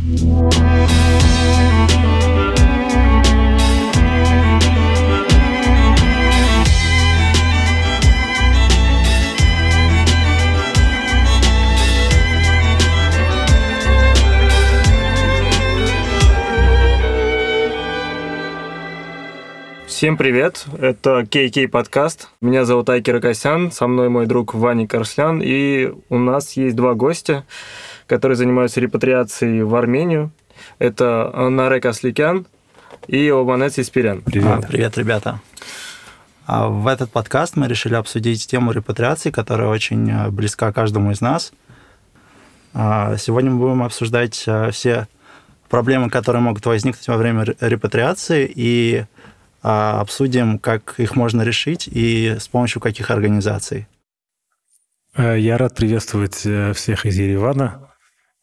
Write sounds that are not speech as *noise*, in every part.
Всем привет, это KK подкаст. Меня зовут Айкер Акасян, со мной мой друг Ваня Корслян, и у нас есть два гостя, которые занимаются репатриацией в Армению. Это Нарек Асликян и Обанец Испирян. Привет. А, привет, ребята. А в этот подкаст мы решили обсудить тему репатриации, которая очень э, близка каждому из нас. А, сегодня мы будем обсуждать э, все проблемы, которые могут возникнуть во время репатриации, и а, обсудим, как их можно решить и с помощью каких организаций. Э, я рад приветствовать всех из Еревана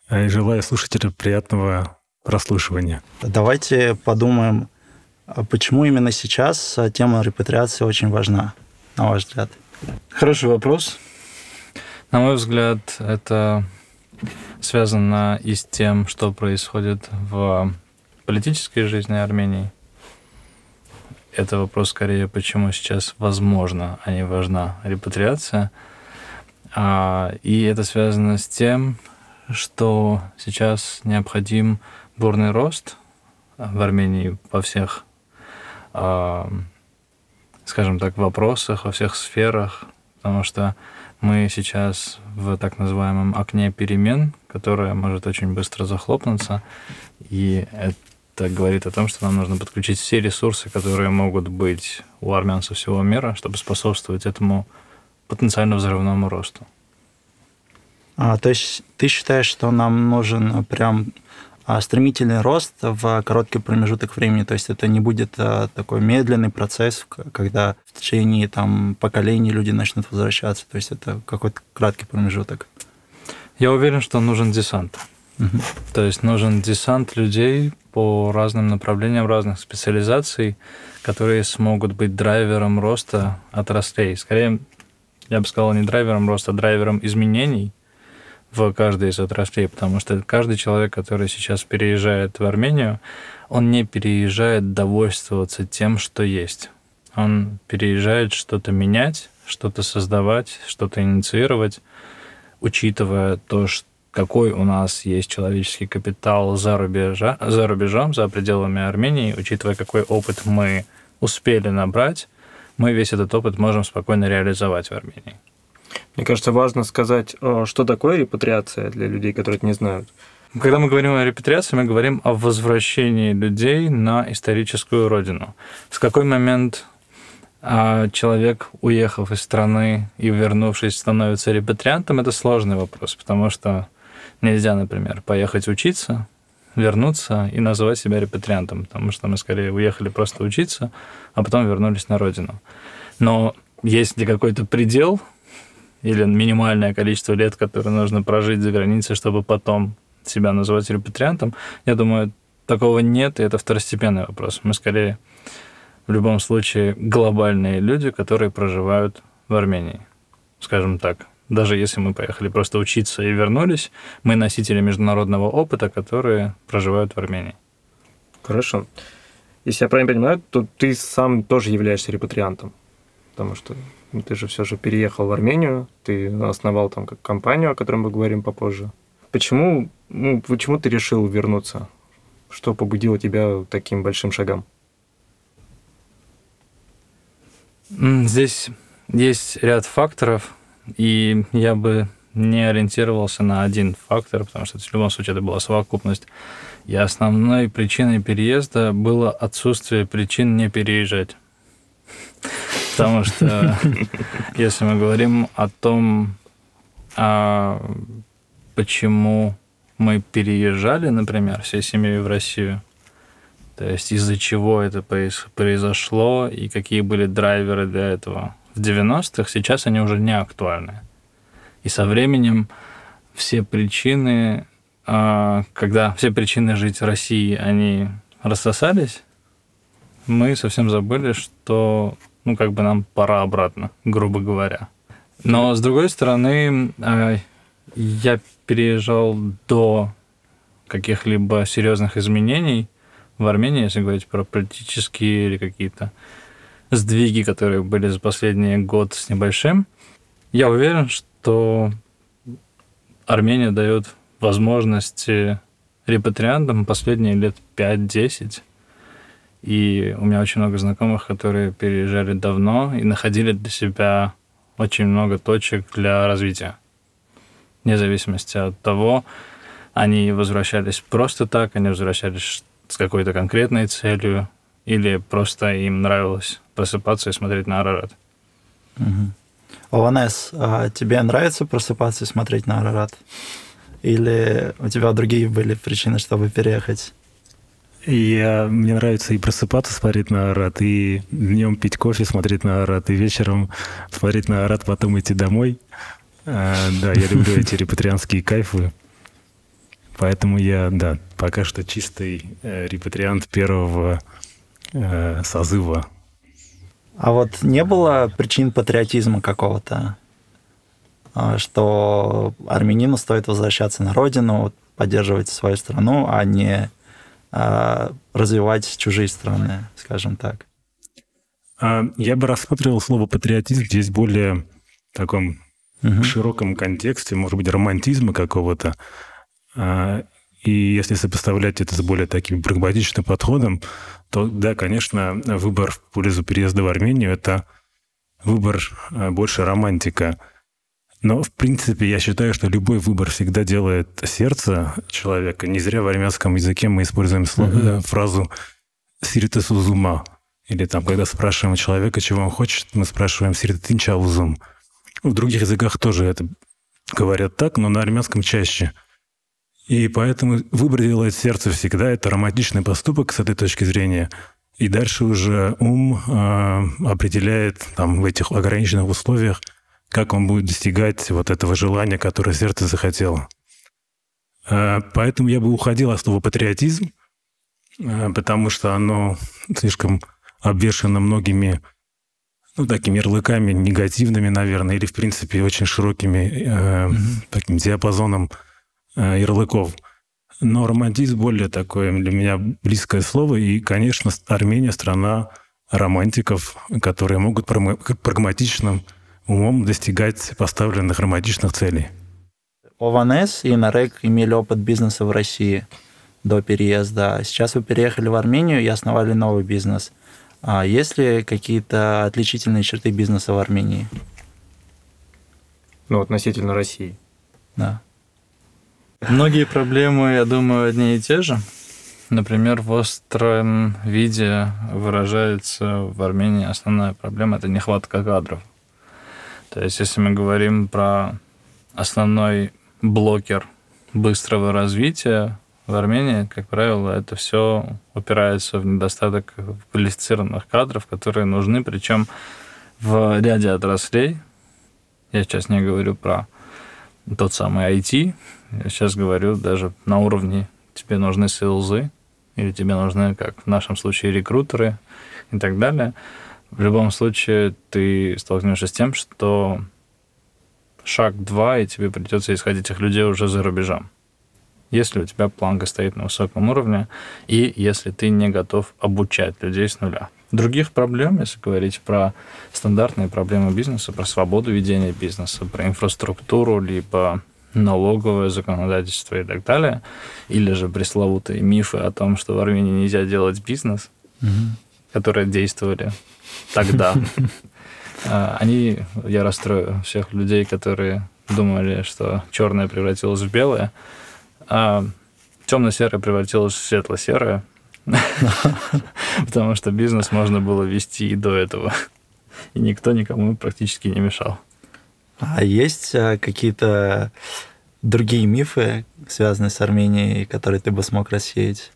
желаю слушателям приятного прослушивания. Давайте подумаем, а почему именно сейчас тема репатриации очень важна, на ваш взгляд? Хороший вопрос. На мой взгляд, это связано и с тем, что происходит в политической жизни Армении, это вопрос скорее, почему сейчас возможно, а не важна репатриация. А, и это связано с тем, что сейчас необходим бурный рост в Армении во всех, а, скажем так, вопросах, во всех сферах, потому что мы сейчас в так называемом окне перемен, которое может очень быстро захлопнуться, и это говорит о том, что нам нужно подключить все ресурсы, которые могут быть у армян со всего мира, чтобы способствовать этому потенциально взрывному росту. А, то есть ты считаешь, что нам нужен прям а, стремительный рост в короткий промежуток времени, то есть это не будет а, такой медленный процесс, когда в течение там, поколений люди начнут возвращаться, то есть это какой-то краткий промежуток. Я уверен, что нужен десант. Угу. То есть нужен десант людей по разным направлениям разных специализаций, которые смогут быть драйвером роста отраслей. Скорее, я бы сказал, не драйвером роста, а драйвером изменений в каждой из отраслей, потому что каждый человек, который сейчас переезжает в Армению, он не переезжает довольствоваться тем, что есть. Он переезжает что-то менять, что-то создавать, что-то инициировать, учитывая то, что какой у нас есть человеческий капитал за, рубежа, за рубежом, за пределами Армении, учитывая, какой опыт мы успели набрать, мы весь этот опыт можем спокойно реализовать в Армении. Мне кажется, важно сказать, э, что такое репатриация для людей, которые это не знают. Когда мы говорим о репатриации, мы говорим о возвращении людей на историческую родину. В какой момент а, человек, уехав из страны и вернувшись, становится репатриантом, это сложный вопрос, потому что Нельзя, например, поехать учиться, вернуться и называть себя репатриантом, потому что мы скорее уехали просто учиться, а потом вернулись на родину. Но есть ли какой-то предел или минимальное количество лет, которое нужно прожить за границей, чтобы потом себя называть репатриантом, я думаю, такого нет, и это второстепенный вопрос. Мы скорее в любом случае глобальные люди, которые проживают в Армении, скажем так. Даже если мы поехали просто учиться и вернулись, мы носители международного опыта, которые проживают в Армении. Хорошо. Если я правильно понимаю, то ты сам тоже являешься репатриантом, потому что ты же все же переехал в Армению, ты основал там как компанию, о которой мы говорим попозже. Почему, ну, почему ты решил вернуться? Что побудило тебя таким большим шагам? Здесь есть ряд факторов, и я бы не ориентировался на один фактор, потому что в любом случае это была совокупность. И основной причиной переезда было отсутствие причин не переезжать. Потому что *laughs* если мы говорим о том, а, почему мы переезжали, например, всей семьей в Россию, то есть из-за чего это произошло и какие были драйверы для этого, в 90-х, сейчас они уже не актуальны. И со временем все причины, а, когда все причины жить в России, они рассосались, мы совсем забыли, что ну, как бы нам пора обратно, грубо говоря. Но, с другой стороны, а, я переезжал до каких-либо серьезных изменений в Армении, если говорить про политические или какие-то сдвиги, которые были за последний год с небольшим, я уверен, что Армения дает возможности репатриантам последние лет 5-10. И у меня очень много знакомых, которые переезжали давно и находили для себя очень много точек для развития. Вне зависимости от того, они возвращались просто так, они возвращались с какой-то конкретной целью, или просто им нравилось просыпаться и смотреть на Арарат. Угу. Ованес, а тебе нравится просыпаться и смотреть на Арарат? Или у тебя другие были причины, чтобы переехать? Я, мне нравится и просыпаться, смотреть на Арат, и днем пить кофе, смотреть на Арат, и вечером смотреть на Арат, потом идти домой. А, да, я люблю эти репатрианские кайфы. Поэтому я, да, пока что чистый э, репатриант первого э, созыва. А вот не было причин патриотизма какого-то, а, что армянину стоит возвращаться на родину, поддерживать свою страну, а не развивать чужие страны, скажем так. А, я бы рассматривал слово патриотизм здесь более в таком угу. широком контексте, может быть, романтизма какого-то. А, и если сопоставлять это с более таким прагматичным подходом, то да, конечно, выбор в пользу переезда в Армению – это выбор больше романтика – но, в принципе, я считаю, что любой выбор всегда делает сердце человека. Не зря в армянском языке мы используем слово, mm-hmm. фразу «сирита сузума». Или там, когда спрашиваем человека, чего он хочет, мы спрашиваем «сирита тинчаузум». В других языках тоже это говорят так, но на армянском чаще. И поэтому выбор делает сердце всегда. Это романтичный поступок с этой точки зрения. И дальше уже ум э, определяет там, в этих ограниченных условиях – как он будет достигать вот этого желания, которое сердце захотело. А, поэтому я бы уходил от слова патриотизм, а, потому что оно слишком обвешено многими ну, такими ярлыками негативными, наверное, или, в принципе, очень широкими э, mm-hmm. таким диапазоном э, ярлыков. Но романтизм более такое для меня близкое слово. И, конечно, Армения — страна романтиков, которые могут прагматично умом достигать поставленных романтичных целей. Ованес и Нарек имели опыт бизнеса в России до переезда. Сейчас вы переехали в Армению и основали новый бизнес. А есть ли какие-то отличительные черты бизнеса в Армении? Ну, относительно России. Да. Многие проблемы, я думаю, одни и те же. Например, в остром виде выражается в Армении основная проблема – это нехватка кадров. То есть, если мы говорим про основной блокер быстрого развития в Армении, как правило, это все упирается в недостаток квалифицированных кадров, которые нужны, причем в ряде отраслей. Я сейчас не говорю про тот самый IT, я сейчас говорю даже на уровне тебе нужны сейлзы, или тебе нужны, как в нашем случае, рекрутеры и так далее – в любом случае ты столкнешься с тем, что шаг два, и тебе придется искать этих людей уже за рубежом. Если у тебя планка стоит на высоком уровне, и если ты не готов обучать людей с нуля. Других проблем, если говорить про стандартные проблемы бизнеса, про свободу ведения бизнеса, про инфраструктуру, либо налоговое законодательство и так далее, или же пресловутые мифы о том, что в Армении нельзя делать бизнес, угу. которые действовали тогда. *laughs* А, они, я расстрою всех людей, которые думали, что черное превратилось в белое, а темно-серое превратилось в светло-серое, *laughs* потому что бизнес можно было вести и до этого, и никто никому практически не мешал. А есть а, какие-то другие мифы, связанные с Арменией, которые ты бы смог рассеять?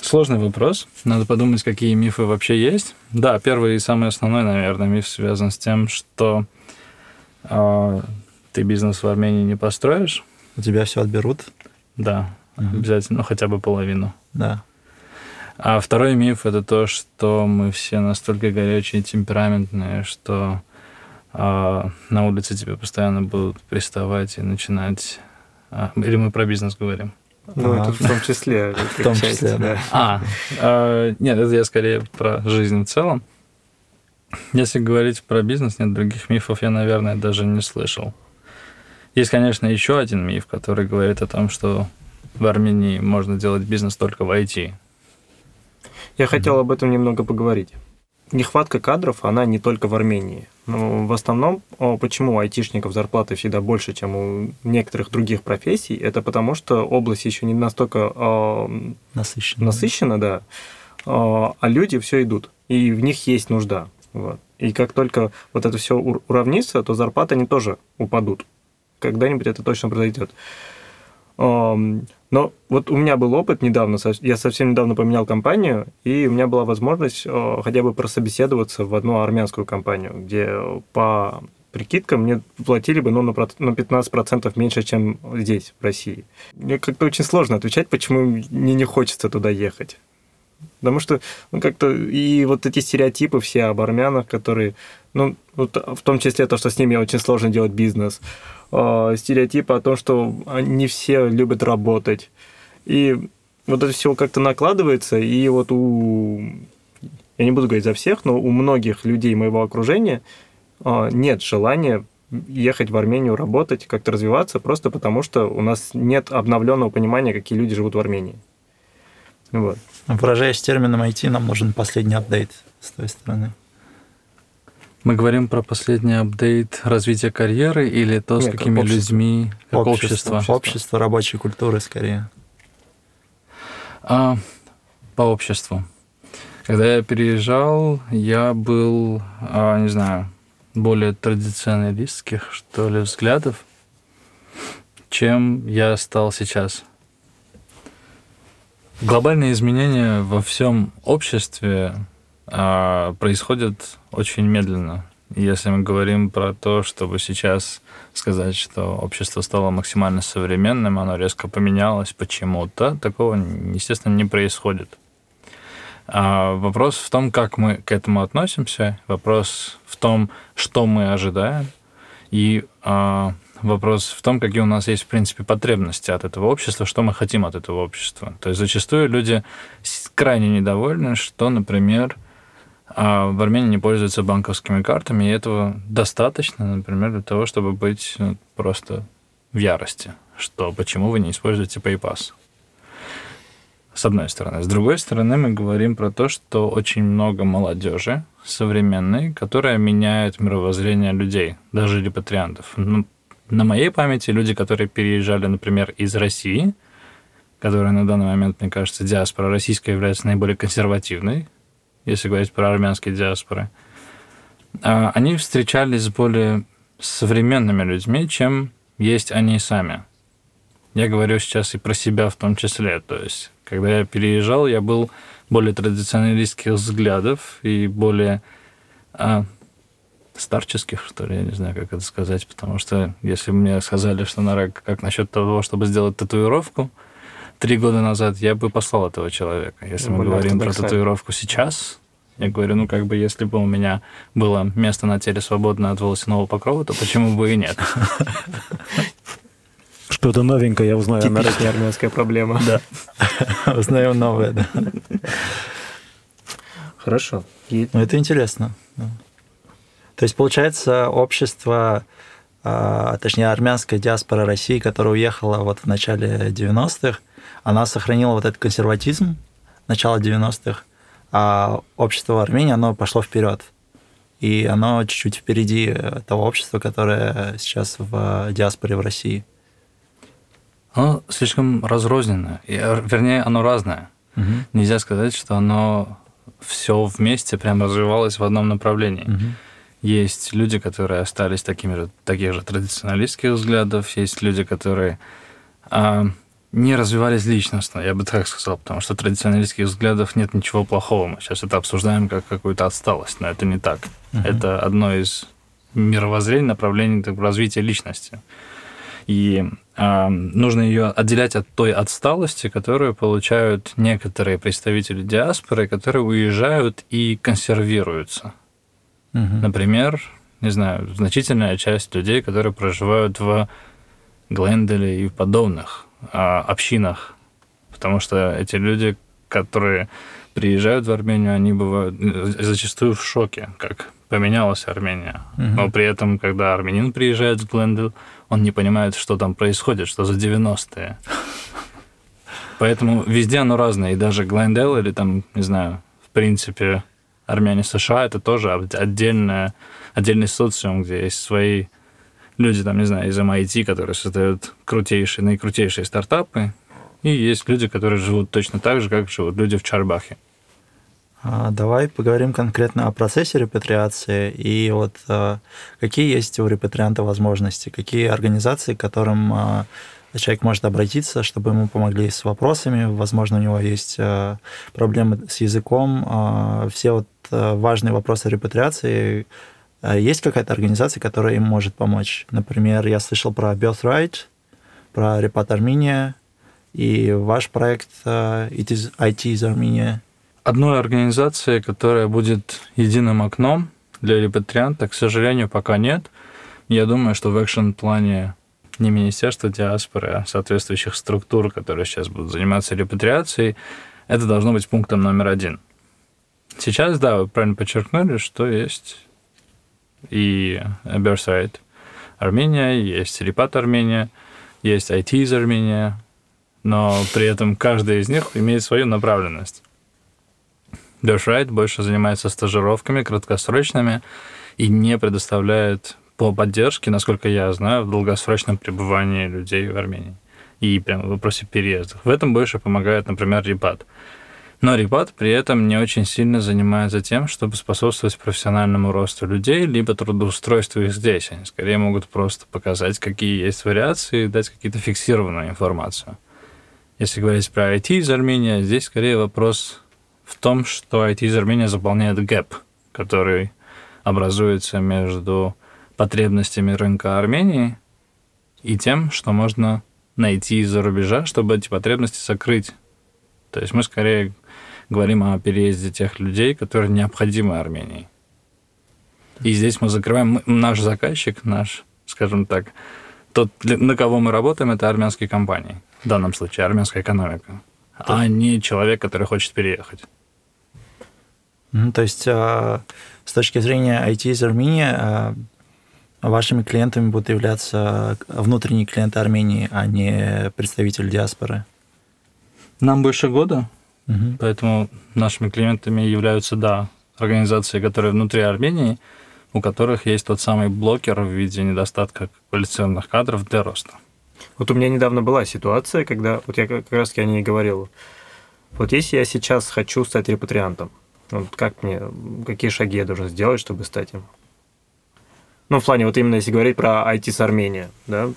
Сложный вопрос. Надо подумать, какие мифы вообще есть. Да, первый и самый основной, наверное, миф связан с тем, что э, ты бизнес в Армении не построишь. У тебя все отберут? Да, угу. обязательно, ну хотя бы половину. Да. А второй миф это то, что мы все настолько горячие и темпераментные, что э, на улице тебе постоянно будут приставать и начинать. Э, или мы про бизнес говорим? Ну, А, это в том числе. *laughs* В том числе, да. А, э, нет, это я скорее про жизнь в целом. Если говорить про бизнес, нет других мифов, я, наверное, даже не слышал. Есть, конечно, еще один миф, который говорит о том, что в Армении можно делать бизнес только в IT. Я хотел об этом немного поговорить. Нехватка кадров, она не только в Армении. Но в основном, почему у айтишников зарплаты всегда больше, чем у некоторых других профессий, это потому, что область еще не настолько э, Насыщенно. насыщена, да, э, а люди все идут, и в них есть нужда. Вот. И как только вот это все уравнится, то зарплаты они тоже упадут. Когда-нибудь это точно произойдет. Но вот у меня был опыт недавно, я совсем недавно поменял компанию, и у меня была возможность э, хотя бы прособеседоваться в одну армянскую компанию, где по прикидкам мне платили бы ну, на 15% меньше, чем здесь, в России. Мне как-то очень сложно отвечать, почему мне не хочется туда ехать. Потому что ну, как-то и вот эти стереотипы все об армянах, которые, ну, вот в том числе то, что с ними очень сложно делать бизнес, э, стереотипы о том, что не все любят работать. И вот это все как-то накладывается, и вот у, я не буду говорить за всех, но у многих людей моего окружения э, нет желания ехать в Армению работать, как-то развиваться, просто потому что у нас нет обновленного понимания, какие люди живут в Армении. Вот. Выражаясь термином IT, нам нужен последний апдейт с той стороны. Мы говорим про последний апдейт развития карьеры или то, с Нет, какими общество. людьми, как общество? Общество рабочей культуры, скорее. А, по обществу. Когда я переезжал, я был, а, не знаю, более традиционалистских, что ли, взглядов, чем я стал сейчас. Глобальные изменения во всем обществе а, происходят очень медленно. Если мы говорим про то, чтобы сейчас сказать, что общество стало максимально современным, оно резко поменялось почему-то, такого, естественно, не происходит. А вопрос в том, как мы к этому относимся, вопрос в том, что мы ожидаем, и а, вопрос в том, какие у нас есть, в принципе, потребности от этого общества, что мы хотим от этого общества. То есть зачастую люди крайне недовольны, что, например, а, в Армении не пользуются банковскими картами, и этого достаточно, например, для того, чтобы быть ну, просто в ярости, что почему вы не используете PayPass. С одной стороны. С другой стороны, мы говорим про то, что очень много молодежи современной, которая меняет мировоззрение людей, даже репатриантов. Ну, на моей памяти люди, которые переезжали, например, из России, которая на данный момент, мне кажется, диаспора российская является наиболее консервативной, если говорить про армянские диаспоры, а, они встречались с более современными людьми, чем есть они сами. Я говорю сейчас и про себя в том числе. То есть, когда я переезжал, я был более традиционалистских взглядов и более а, старческих, что ли, я не знаю, как это сказать, потому что если мне сказали, что надо, как насчет того, чтобы сделать татуировку, три года назад я бы послал этого человека. Если мы говорим про татуировку сейчас, я говорю, ну, как бы, если бы у меня было место на теле свободное от волосяного покрова, то почему бы и нет? Что-то новенькое я узнаю. на Типичная армянская проблема. Да. *laughs* Узнаем новое, да. Хорошо. Ну, это интересно. То есть, получается, общество, а, точнее, армянская диаспора России, которая уехала вот в начале 90-х, она сохранила вот этот консерватизм начала 90-х, а общество в Армении, оно пошло вперед. И оно чуть-чуть впереди э, того общества, которое сейчас в диаспоре в России. Оно слишком разрозненное. И, э, Вернее, оно разное. Мгм. Нельзя сказать, что оно все вместе прям развивалось в одном направлении. Мгм. Есть люди, которые остались такими же, таких же традиционалистских взглядов, есть люди, которые а, не развивались личностно, я бы так сказал, потому что традиционалистских взглядов нет ничего плохого. Мы сейчас это обсуждаем как какую-то отсталость, но это не так. Мгм. Это одно из мировоззрений, направлений так, развития личности. И а, нужно ее отделять от той отсталости, которую получают некоторые представители диаспоры, которые уезжают и консервируются. Мгм. Например, не знаю, значительная часть людей, которые проживают в Гленделе и в подобных общинах Потому что эти люди, которые приезжают в Армению, они бывают э, зачастую в шоке, как поменялась Армения. Угу. Но при этом, когда армянин приезжает в Глендел, он не понимает, что там происходит, что за 90-е. Поэтому везде оно разное. И даже Глендел или там, не знаю, в принципе, армяне США, это тоже отдельная, отдельный социум, где есть свои люди, там, не знаю, из MIT, которые создают крутейшие, наикрутейшие стартапы, и есть люди, которые живут точно так же, как живут люди в Чарбахе. А, давай поговорим конкретно о процессе репатриации и вот а, какие есть у репатрианта возможности, какие организации, к которым а, человек может обратиться, чтобы ему помогли с вопросами, возможно, у него есть проблемы с языком, все вот важные вопросы репатриации. Есть какая-то организация, которая им может помочь? Например, я слышал про Birthright, про Репат Армения, и ваш проект IT из Армения – одной организации, которая будет единым окном для репатрианта, к сожалению, пока нет. Я думаю, что в экшн-плане не Министерства диаспоры, а соответствующих структур, которые сейчас будут заниматься репатриацией, это должно быть пунктом номер один. Сейчас, да, вы правильно подчеркнули, что есть и Birthright Армения, есть Репат Армения, есть IT из Армения, но при этом каждая из них имеет свою направленность. Birthright больше занимается стажировками краткосрочными и не предоставляет по поддержке, насколько я знаю, в долгосрочном пребывании людей в Армении и прям в вопросе переездов. В этом больше помогает, например, Репат. Но Репат при этом не очень сильно занимается тем, чтобы способствовать профессиональному росту людей, либо трудоустройству их здесь. Они скорее могут просто показать, какие есть вариации, и дать какие-то фиксированную информацию. Если говорить про IT из Армении, здесь скорее вопрос в том, что IT из Армении заполняет гэп, который образуется между потребностями рынка Армении и тем, что можно найти из-за рубежа, чтобы эти потребности закрыть. То есть мы скорее говорим о переезде тех людей, которые необходимы Армении. И здесь мы закрываем наш заказчик, наш, скажем так, тот, на кого мы работаем, это армянские компании. В данном случае армянская экономика. А не человек, который хочет переехать. Ну, то есть а, с точки зрения IT из Армении а, вашими клиентами будут являться внутренние клиенты Армении, а не представитель диаспоры? Нам больше года, угу. поэтому нашими клиентами являются, да, организации, которые внутри Армении, у которых есть тот самый блокер в виде недостатка квалифицированных кадров для роста. Вот у меня недавно была ситуация, когда, вот я как раз таки о ней говорил. Вот если я сейчас хочу стать репатриантом, вот как мне, какие шаги я должен сделать, чтобы стать им? Ну, в плане, вот именно если говорить про IT с Армения, да?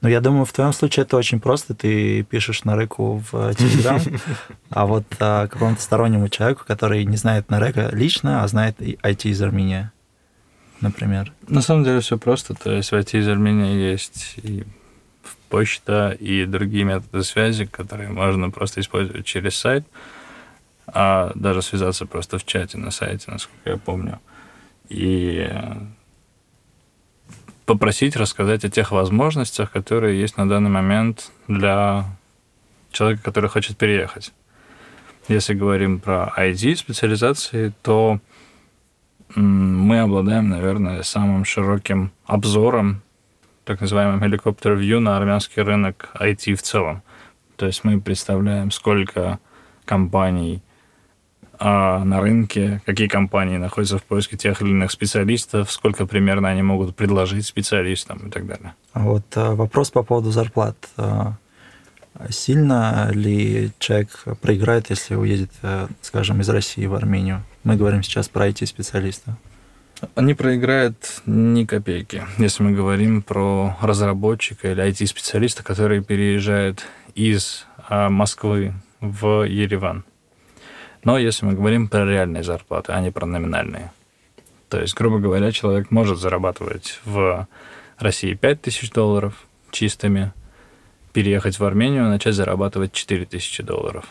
Ну, я думаю, в твоем случае это очень просто. Ты пишешь на Реку в Телеграм, *laughs* а вот а, какому-то стороннему человеку, который не знает на Река лично, а знает IT из Армения, например. На самом деле все просто. То есть в IT из Армении есть и почта, и другие методы связи, которые можно просто использовать через сайт а даже связаться просто в чате на сайте, насколько я помню, и попросить рассказать о тех возможностях, которые есть на данный момент для человека, который хочет переехать. Если говорим про ID-специализации, то мы обладаем, наверное, самым широким обзором, так называемым helicopter view на армянский рынок IT в целом. То есть мы представляем, сколько компаний а на рынке, какие компании находятся в поиске тех или иных специалистов, сколько примерно они могут предложить специалистам и так далее. А вот а, вопрос по поводу зарплат. А, сильно ли человек проиграет, если уедет, э, скажем, из России в Армению? Мы говорим сейчас про IT-специалиста. Не проиграет ни копейки, если мы говорим про разработчика или IT-специалиста, который переезжает из Москвы в Ереван. Но если мы говорим про реальные зарплаты, а не про номинальные. То есть, грубо говоря, человек может зарабатывать в России 5 тысяч долларов чистыми, переехать в Армению и начать зарабатывать 4 тысячи долларов.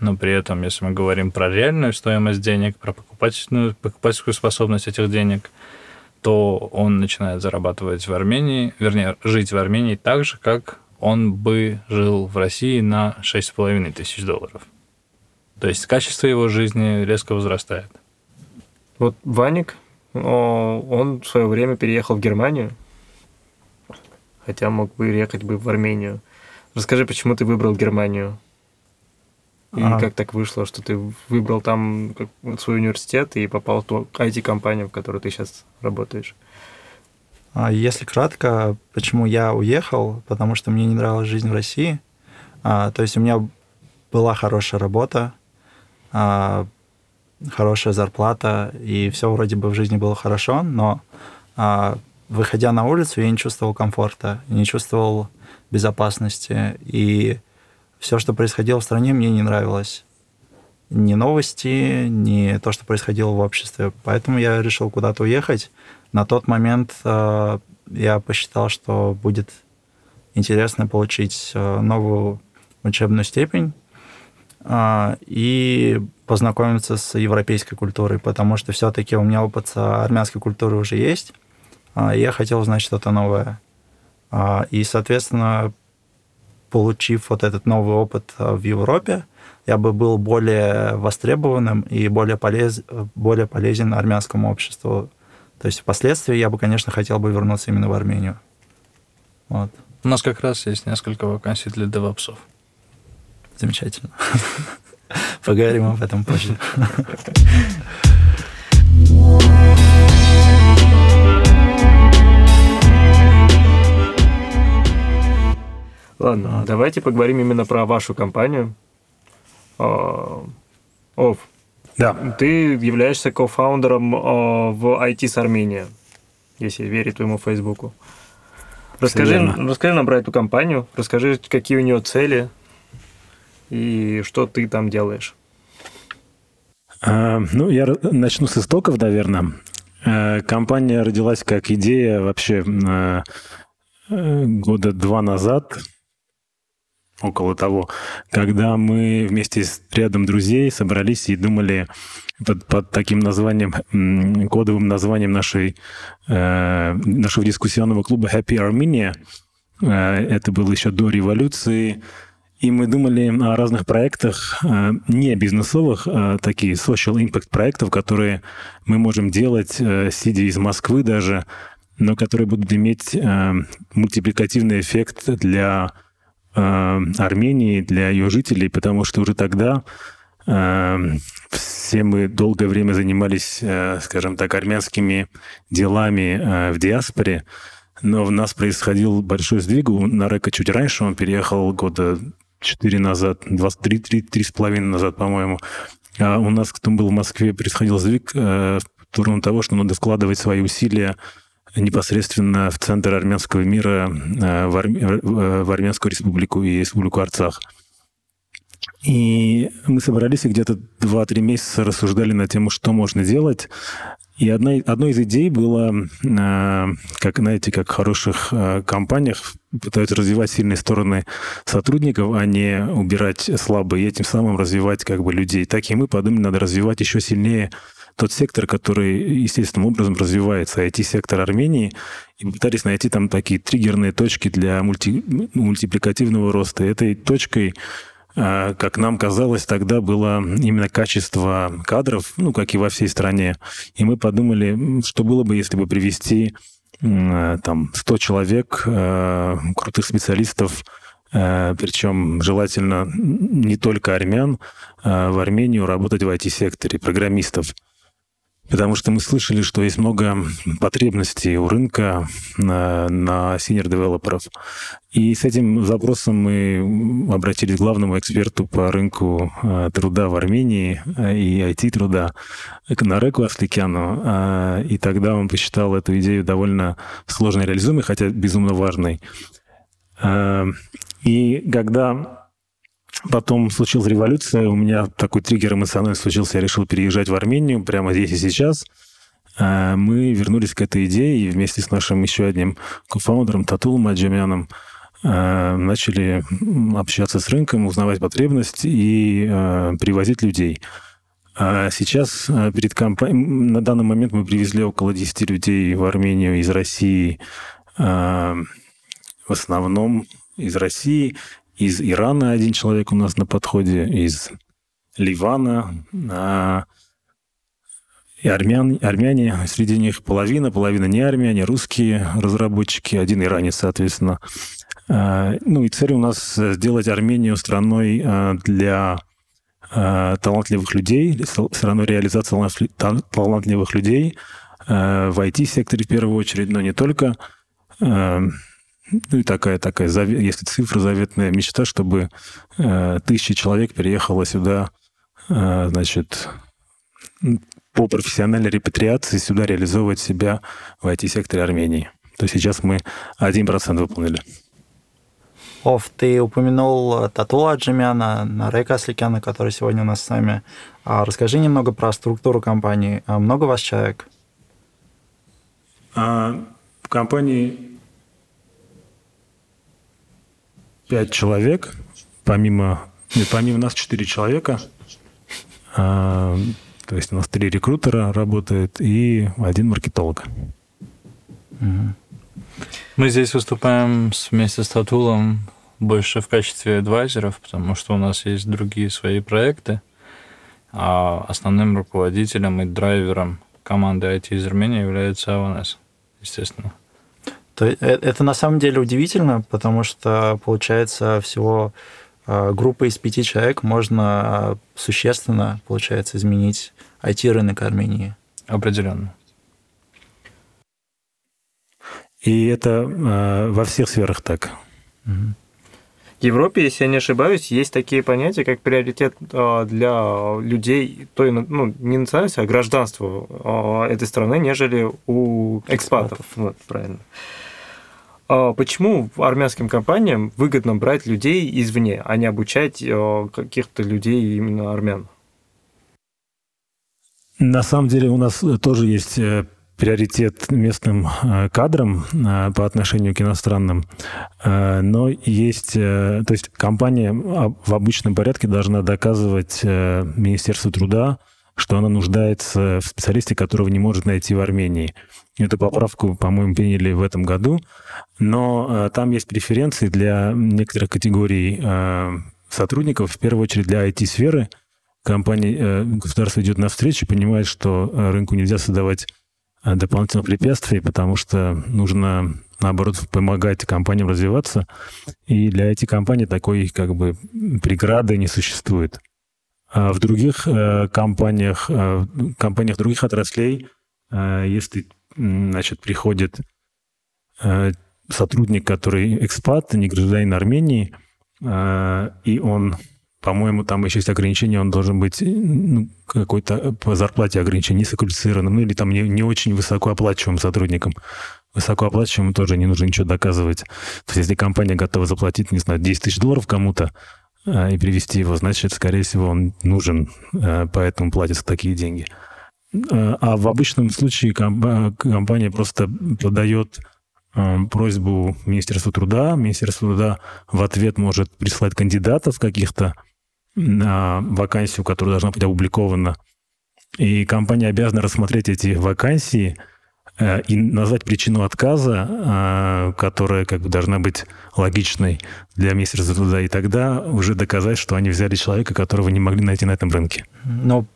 Но при этом, если мы говорим про реальную стоимость денег, про покупательную, покупательскую способность этих денег, то он начинает зарабатывать в Армении, вернее, жить в Армении так же, как он бы жил в России на 6,5 тысяч долларов. То есть качество его жизни резко возрастает. Вот Ваник, он в свое время переехал в Германию, хотя мог бы ехать бы в Армению. Расскажи, почему ты выбрал Германию? И а. как так вышло, что ты выбрал там свой университет и попал в ту IT-компанию, в которой ты сейчас работаешь? А если кратко, почему я уехал? Потому что мне не нравилась жизнь в России. А, то есть у меня была хорошая работа, хорошая зарплата, и все вроде бы в жизни было хорошо, но а, выходя на улицу, я не чувствовал комфорта, не чувствовал безопасности, и все, что происходило в стране, мне не нравилось. Ни новости, ни то, что происходило в обществе. Поэтому я решил куда-то уехать. На тот момент э, я посчитал, что будет интересно получить новую учебную степень и познакомиться с европейской культурой, потому что все-таки у меня опыт армянской культуры уже есть, э, и я хотел узнать что-то новое. Э, и, соответственно, получив вот этот новый опыт в Европе, я бы был более востребованным и более, полез, более полезен армянскому обществу то есть впоследствии я бы, конечно, хотел бы вернуться именно в Армению. Вот. У нас как раз есть несколько вакансий для девопсов. Замечательно. *laughs* Поговорим об этом позже. Ладно, давайте поговорим именно про вашу компанию. А, Ов, да. Ты являешься кофаундером э, в IT с Армения, если верить твоему Фейсбуку. Расскажи, расскажи нам про эту компанию, расскажи, какие у нее цели и что ты там делаешь. А, ну, я начну с истоков, наверное. А, компания родилась как идея вообще а, года два назад около того, когда мы вместе с рядом друзей собрались и думали под, под таким названием, кодовым названием нашей, э, нашего дискуссионного клуба Happy Armenia. Э, это было еще до революции. И мы думали о разных проектах, э, не бизнесовых, а такие social impact проектов, которые мы можем делать, э, сидя из Москвы даже, но которые будут иметь э, мультипликативный эффект для Армении, для ее жителей, потому что уже тогда все мы долгое время занимались, скажем так, армянскими делами в диаспоре, но в нас происходил большой сдвиг. У Нарека чуть раньше, он переехал года четыре назад, два, три, три, три с половиной назад, по-моему. А у нас, кто был в Москве, происходил сдвиг в сторону того, что надо вкладывать свои усилия непосредственно в центр армянского мира, э, в, Арм... Э, в Армянскую республику и республику Арцах. И мы собрались и где-то 2-3 месяца рассуждали на тему, что можно делать. И одна, одной из идей было, э, как, знаете, как в хороших компаниях пытаются развивать сильные стороны сотрудников, а не убирать слабые, и этим самым развивать как бы людей. Так и мы подумали, надо развивать еще сильнее тот сектор, который естественным образом развивается, IT-сектор Армении, и пытались найти там такие триггерные точки для мульти, мультипликативного роста. И этой точкой как нам казалось, тогда было именно качество кадров, ну, как и во всей стране. И мы подумали, что было бы, если бы привести там 100 человек, а, крутых специалистов, а, причем желательно не только армян, в Армению работать в IT-секторе, программистов. Потому что мы слышали, что есть много потребностей у рынка на, на senior-девелоперов. И с этим запросом мы обратились к главному эксперту по рынку э, труда в Армении э, и IT-труда, к Нареку Асликяну. Э, и тогда он посчитал эту идею довольно сложной реализуемой, хотя безумно важной. И когда Потом случилась революция, у меня такой триггер эмоциональный случился, я решил переезжать в Армению прямо здесь и сейчас. А, мы вернулись к этой идее и вместе с нашим еще одним кофаундером Татулом Аджамяном а, начали общаться с рынком, узнавать потребность и а, привозить людей. Сейчас перед компанией, на данный момент мы привезли около 10 людей в Армению из России, в основном из России, из Ирана один человек у нас на подходе, из Ливана, а, и армян, армяне, среди них половина, половина не армяне, русские разработчики, один иранец, соответственно. А, ну и цель у нас сделать Армению страной а, для талантливых людей, страной реализации талантливых людей в IT-секторе в первую очередь, но не только. Ну и такая, такая, если цифра, заветная мечта, чтобы тысячи человек переехало сюда, значит, по профессиональной репатриации сюда реализовывать себя в IT-секторе Армении. То есть сейчас мы 1% выполнили. Ов, ты упомянул Тату Аджимяна, Нарека Асликяна, который сегодня у нас с нами. А расскажи немного про структуру компании. А много у вас человек? А, в компании 5 человек, помимо, нет, помимо нас 4 человека. А, то есть у нас три рекрутера работает и один маркетолог. Мы здесь выступаем вместе с Татулом больше в качестве адвайзеров, потому что у нас есть другие свои проекты. А основным руководителем и драйвером команды IT из Армении является АВНС, естественно. То это на самом деле удивительно, потому что получается всего а, группа из пяти человек можно а, существенно, получается, изменить IT-рынок Армении. Определенно. И это э, во всех сферах так. В Европе, если я не ошибаюсь, есть такие понятия, как приоритет для людей той, ну, не национальности, а гражданства этой страны, нежели у экспатов. экспатов. Вот, правильно. А почему армянским компаниям выгодно брать людей извне, а не обучать э, каких-то людей именно армян? На самом деле у нас тоже есть э, приоритет местным э, кадрам по отношению к иностранным, но есть, то есть компания в обычном порядке должна доказывать Министерству труда, что она нуждается в специалисте, которого не может найти в Армении. Эту поправку, по-моему, приняли в этом году, но э, там есть преференции для некоторых категорий э, сотрудников, в первую очередь для IT-сферы. Компания, э, государство идет навстречу, понимает, что э, рынку нельзя создавать э, дополнительных препятствий, потому что нужно, наоборот, помогать компаниям развиваться. И для IT-компаний такой как бы преграды не существует. А в других э, компаниях, э, компаниях других отраслей, э, если значит, приходит сотрудник, который экспат, не гражданин Армении, и он, по-моему, там еще есть ограничение, он должен быть ну, какой-то по зарплате ограничение низкоквалифицированным, ну или там не, не очень высокооплачиваемым сотрудником. Высокооплачиваемым тоже не нужно ничего доказывать. То есть если компания готова заплатить, не знаю, 10 тысяч долларов кому-то, и привести его, значит, скорее всего, он нужен, поэтому платятся такие деньги. А, а в обычном случае компания просто подает просьбу Министерству труда. Министерство труда в ответ может прислать кандидатов каких-то на вакансию, которая должна быть опубликована. И компания обязана рассмотреть эти вакансии – Э, и назвать причину отказа, э, которая как бы должна быть логичной для Министерства труда, и тогда уже доказать, что они взяли человека, которого не могли найти на этом рынке. Но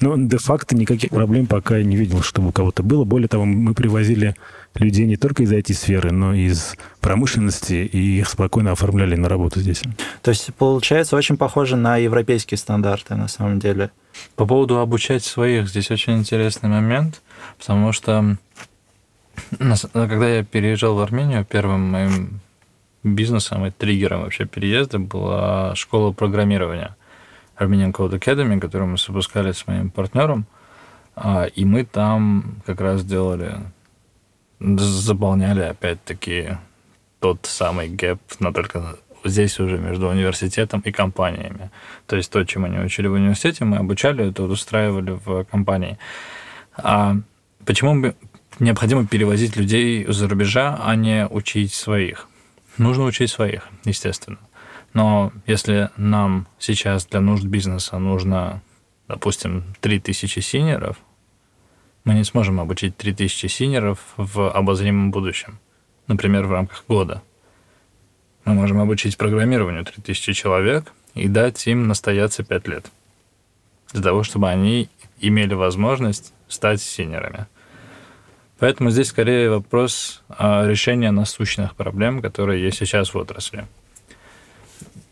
но де-факто никаких проблем пока я не видел, чтобы у кого-то было. Более того, мы привозили людей не только из IT-сферы, но и из промышленности, и их спокойно оформляли на работу здесь. То есть, получается, очень похоже на европейские стандарты, на самом деле. По поводу обучать своих, здесь очень интересный момент, потому что когда я переезжал в Армению, первым моим бизнесом и триггером вообще переезда была школа программирования Armenian Code Academy, которую мы запускали с моим партнером. А, и мы там как раз делали, заполняли опять-таки тот самый gap, но только здесь уже между университетом и компаниями. То есть то, чем они учили в университете, мы обучали, это устраивали в компании. А почему необходимо перевозить людей из-за рубежа, а не учить своих. Нужно учить своих, естественно. Но если нам сейчас для нужд бизнеса нужно, допустим, 3000 senior ов, мы не сможем обучить 3000 senior ов в обозримом будущем, например, в рамках года. Мы можем обучить программированию 3000 человек и дать им настояться 5 лет. Для того, чтобы они имели возможность стать синерами. Поэтому здесь скорее вопрос решения насущных проблем, которые есть сейчас в отрасли.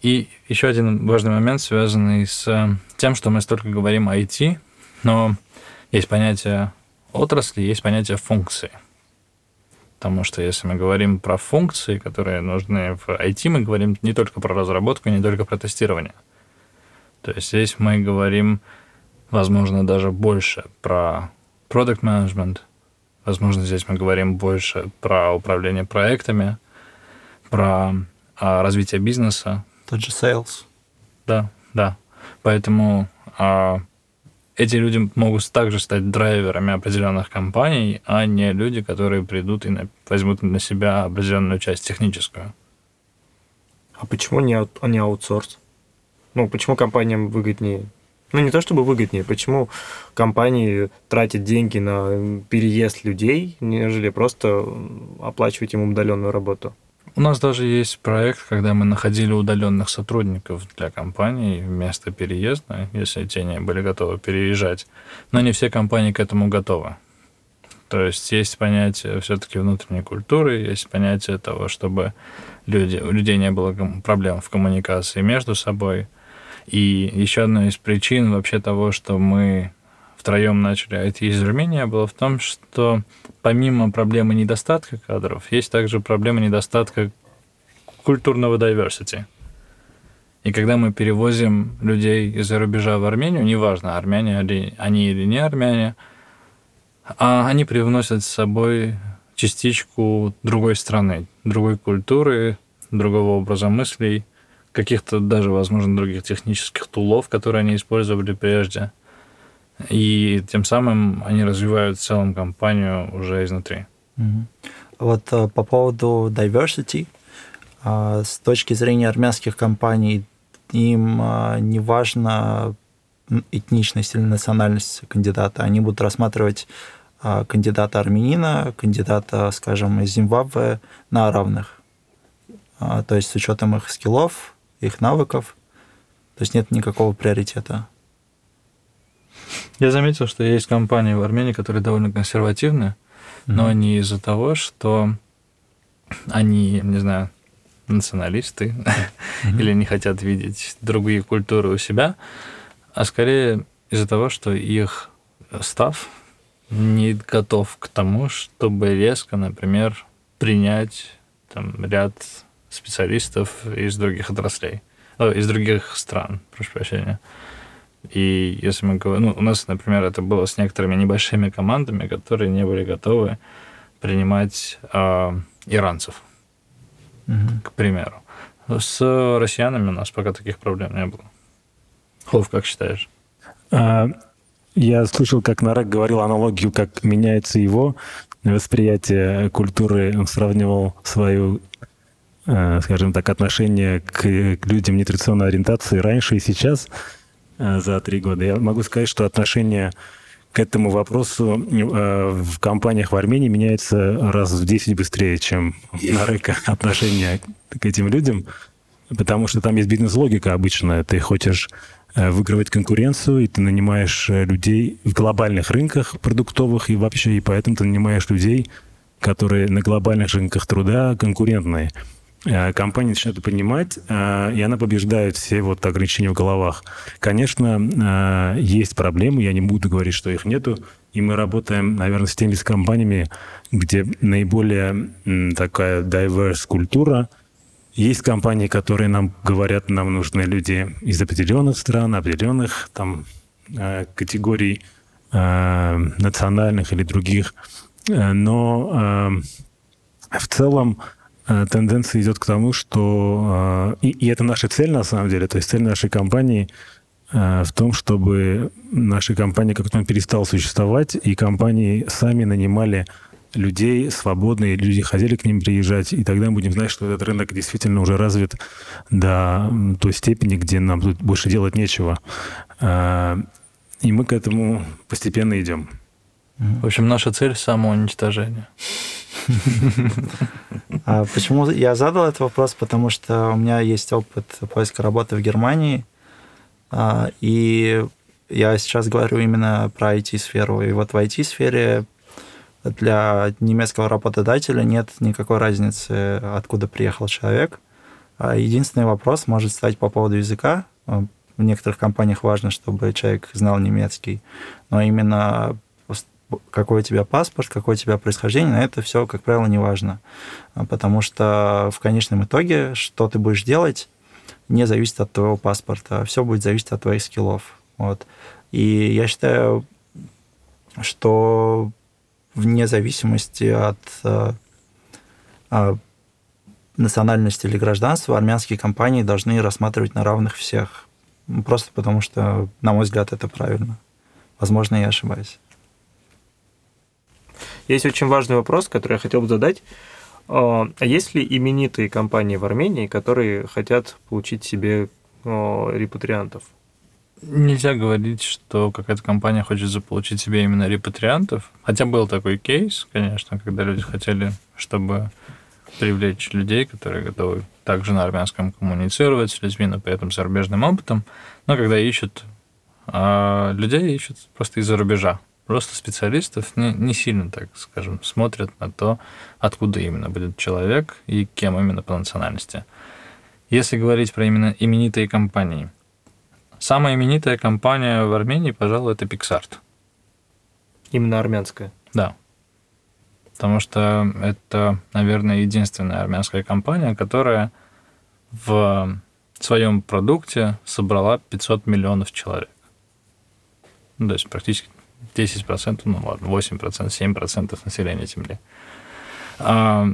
И еще один важный момент, связанный с тем, что мы столько говорим о IT, но есть понятие отрасли, есть понятие функции. Потому что если мы говорим про функции, которые нужны в IT, мы говорим не только про разработку, не только про тестирование. То есть здесь мы говорим, возможно, даже больше про management, возможно, здесь мы говорим больше про управление проектами, про а, развитие бизнеса. Тот же sales. Да, да. Поэтому а, эти люди могут также стать драйверами определенных компаний, а не люди, которые придут и возьмут на себя определенную часть техническую. А почему не, не аутсорс? Ну, почему компаниям выгоднее? Ну, не то чтобы выгоднее, почему компании тратят деньги на переезд людей, нежели просто оплачивать им удаленную работу? У нас даже есть проект, когда мы находили удаленных сотрудников для компаний вместо переезда, если те не были готовы переезжать. Но не все компании к этому готовы. То есть есть понятие все-таки внутренней культуры, есть понятие того, чтобы люди, у людей не было проблем в коммуникации между собой. И еще одна из причин вообще того, что мы втроем начали IT из Армении, было в том, что помимо проблемы недостатка кадров, есть также проблема недостатка культурного diversity. И когда мы перевозим людей из-за рубежа в Армению, неважно, армяне ли они или не армяне, а они привносят с собой частичку другой страны, другой культуры, другого образа мыслей, каких-то даже, возможно, других технических тулов, которые они использовали прежде. И тем самым они развивают в целом компанию уже изнутри. Вот э, по поводу diversity, э, с точки зрения армянских компаний, им э, не важно этничность или национальность кандидата. Они будут рассматривать кандидата армянина, кандидата, скажем, из Зимбабве на равных. То есть с учетом их скиллов, их навыков. То есть нет никакого приоритета. Я заметил, что есть компании в Армении, которые довольно консервативны, mm-hmm. но не из-за того, что они, не знаю, националисты mm-hmm. или не хотят видеть другие культуры у себя, а скорее из-за того, что их став не готов к тому, чтобы резко, например, принять там, ряд специалистов из других отраслей, о, из других стран, прошу прощения. И если мы говорим, ну, у нас, например, это было с некоторыми небольшими командами, которые не были готовы принимать э, иранцев, угу. к примеру. С россиянами у нас пока таких проблем не было. Хов, как считаешь? А, я слышал, как Нарек говорил аналогию, как меняется его восприятие культуры. Он сравнивал свою, э, скажем так, отношение к, к людям нетрадиционной ориентации раньше и сейчас – за три года. Я могу сказать, что отношение к этому вопросу э, в компаниях в Армении меняется раз в 10 быстрее, чем на РЭКа *laughs* отношение к этим людям, потому что там есть бизнес-логика обычно. Ты хочешь э, выигрывать конкуренцию, и ты нанимаешь людей в глобальных рынках продуктовых и вообще, и поэтому ты нанимаешь людей, которые на глобальных рынках труда конкурентные. Э, компания начинает это понимать, э, и она побеждает все вот ограничения в головах. Конечно, э, есть проблемы, я не буду говорить, что их нету, и мы работаем, наверное, с теми с компаниями, где наиболее такая diverse культура. Есть компании, которые нам говорят, нам нужны люди из определенных стран, определенных там категорий национальных или других. Но в целом тенденция идет к тому, что... Э, и, и это наша цель, на самом деле, то есть цель нашей компании э, в том, чтобы наша компания как-то перестала существовать, и компании сами нанимали людей свободные, люди хотели к ним приезжать, и тогда мы будем знать, что этот рынок действительно уже развит до той степени, где нам тут больше делать нечего. И мы к этому постепенно идем. В общем, наша цель – самоуничтожение. А почему я задал этот вопрос? Потому что у меня есть опыт поиска работы в Германии, а, и я сейчас говорю именно про IT-сферу. И вот в IT-сфере для немецкого работодателя нет никакой разницы, откуда приехал человек. А единственный вопрос может стать по поводу языка. В некоторых компаниях важно, чтобы человек знал немецкий, но именно какой у тебя паспорт, какое у тебя происхождение, на это все, как правило, не важно. Потому что в конечном итоге, что ты будешь делать, не зависит от твоего паспорта. Все будет зависеть от твоих скиллов. Вот. И я считаю, что вне зависимости от э, э, национальности или гражданства армянские компании должны рассматривать на равных всех. Просто потому что, на мой взгляд, это правильно. Возможно, я ошибаюсь. Есть очень важный вопрос, который я хотел бы задать. А, а есть ли именитые компании в Армении, которые хотят получить себе репатриантов? Нельзя говорить, что какая-то компания хочет заполучить себе именно репатриантов. Хотя был такой кейс, конечно, когда люди хотели, чтобы привлечь людей, которые готовы также на армянском коммуницировать с людьми, но при этом с зарубежным опытом. Но когда ищут а людей, ищут просто из-за рубежа. Просто специалистов не, не сильно, так скажем, смотрят на то, откуда именно будет человек и кем именно по национальности. Если говорить про именно именитые компании – Самая именитая компания в Армении, пожалуй, это Pixart. Именно армянская? Да. Потому что это, наверное, единственная армянская компания, которая в своем продукте собрала 500 миллионов человек. Ну, то есть практически 10%, ну ладно, 8%, 7% населения Земли. А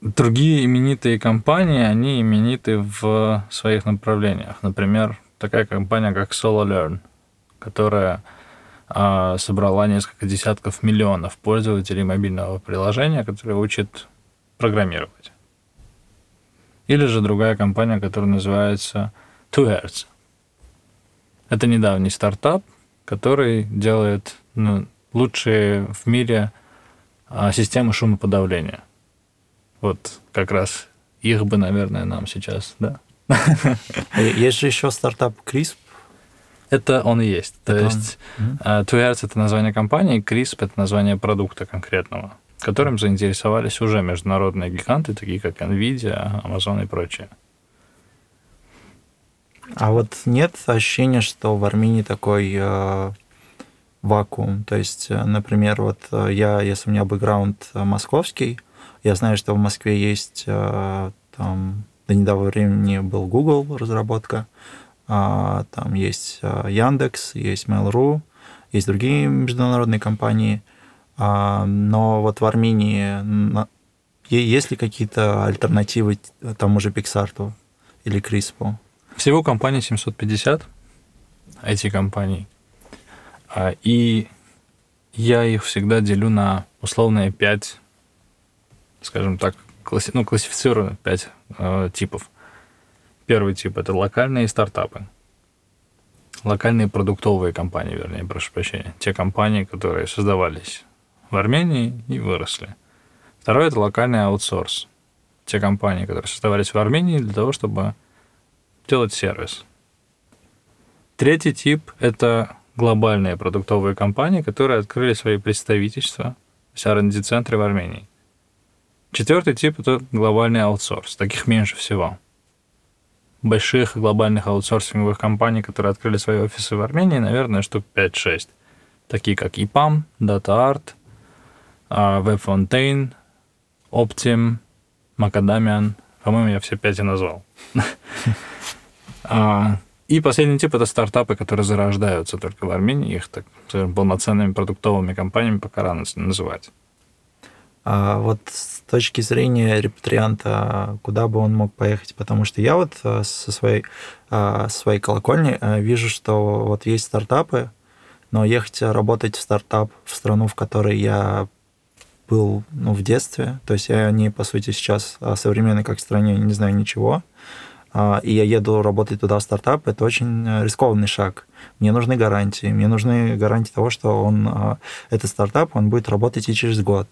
Другие именитые компании, они имениты в своих направлениях. Например, такая компания, как SolarLearn, которая а, собрала несколько десятков миллионов пользователей мобильного приложения, которое учит программировать. Или же другая компания, которая называется Two Hertz. Это недавний стартап, который делает ну, лучшие в мире а, системы шумоподавления. Вот как раз их бы, наверное, нам сейчас, да. Есть же еще стартап CRISP. Это он и есть. То есть он. Uh, Two это название компании, CRISP это название продукта конкретного, которым заинтересовались уже международные гиганты, такие как Nvidia, Amazon и прочее. А вот нет ощущения, что в Армении такой э, вакуум? То есть, э, например, вот э, я, если у меня бэкграунд э, московский, я знаю, что в Москве есть э, там до недавнего времени был Google разработка, а, там есть э, Яндекс, есть Mail.ru, есть другие международные компании, а, но вот в Армении есть ли какие-то альтернативы тому же Pixar или Криспу? Всего компаний 750 IT-компаний. А, и я их всегда делю на условные 5 скажем так, класси, ну, классифицирую пять э, типов. Первый тип это локальные стартапы. Локальные продуктовые компании, вернее, прошу прощения. Те компании, которые создавались в Армении и выросли. Второй это локальный аутсорс. Те компании, которые создавались в Армении для того, чтобы делать сервис. Третий тип – это глобальные продуктовые компании, которые открыли свои представительства, R&D-центры в Армении. Четвертый тип – это глобальный аутсорс. Таких меньше всего. Больших глобальных аутсорсинговых компаний, которые открыли свои офисы в Армении, наверное, штук 5-6. Такие как EPAM, DataArt, а, WebFontaine, Optim, Macadamian. По-моему, я все пять и назвал. *laughs* А, и последний тип – это стартапы, которые зарождаются только в Армении. Их так, полноценными продуктовыми компаниями пока рано называть. А вот с точки зрения репатрианта, куда бы он мог поехать? Потому что я вот э, со своей, э, своей колокольни э, вижу, что вот есть стартапы, но ехать работать в стартап в страну, в которой я был ну, в детстве, то есть я не, по сути, сейчас о современной как стране не знаю ничего, а, и я еду работать туда в стартап, это очень э, рискованный шаг. Мне нужны гарантии. Мне нужны гарантии того, что он, а, этот стартап, он будет работать и через год.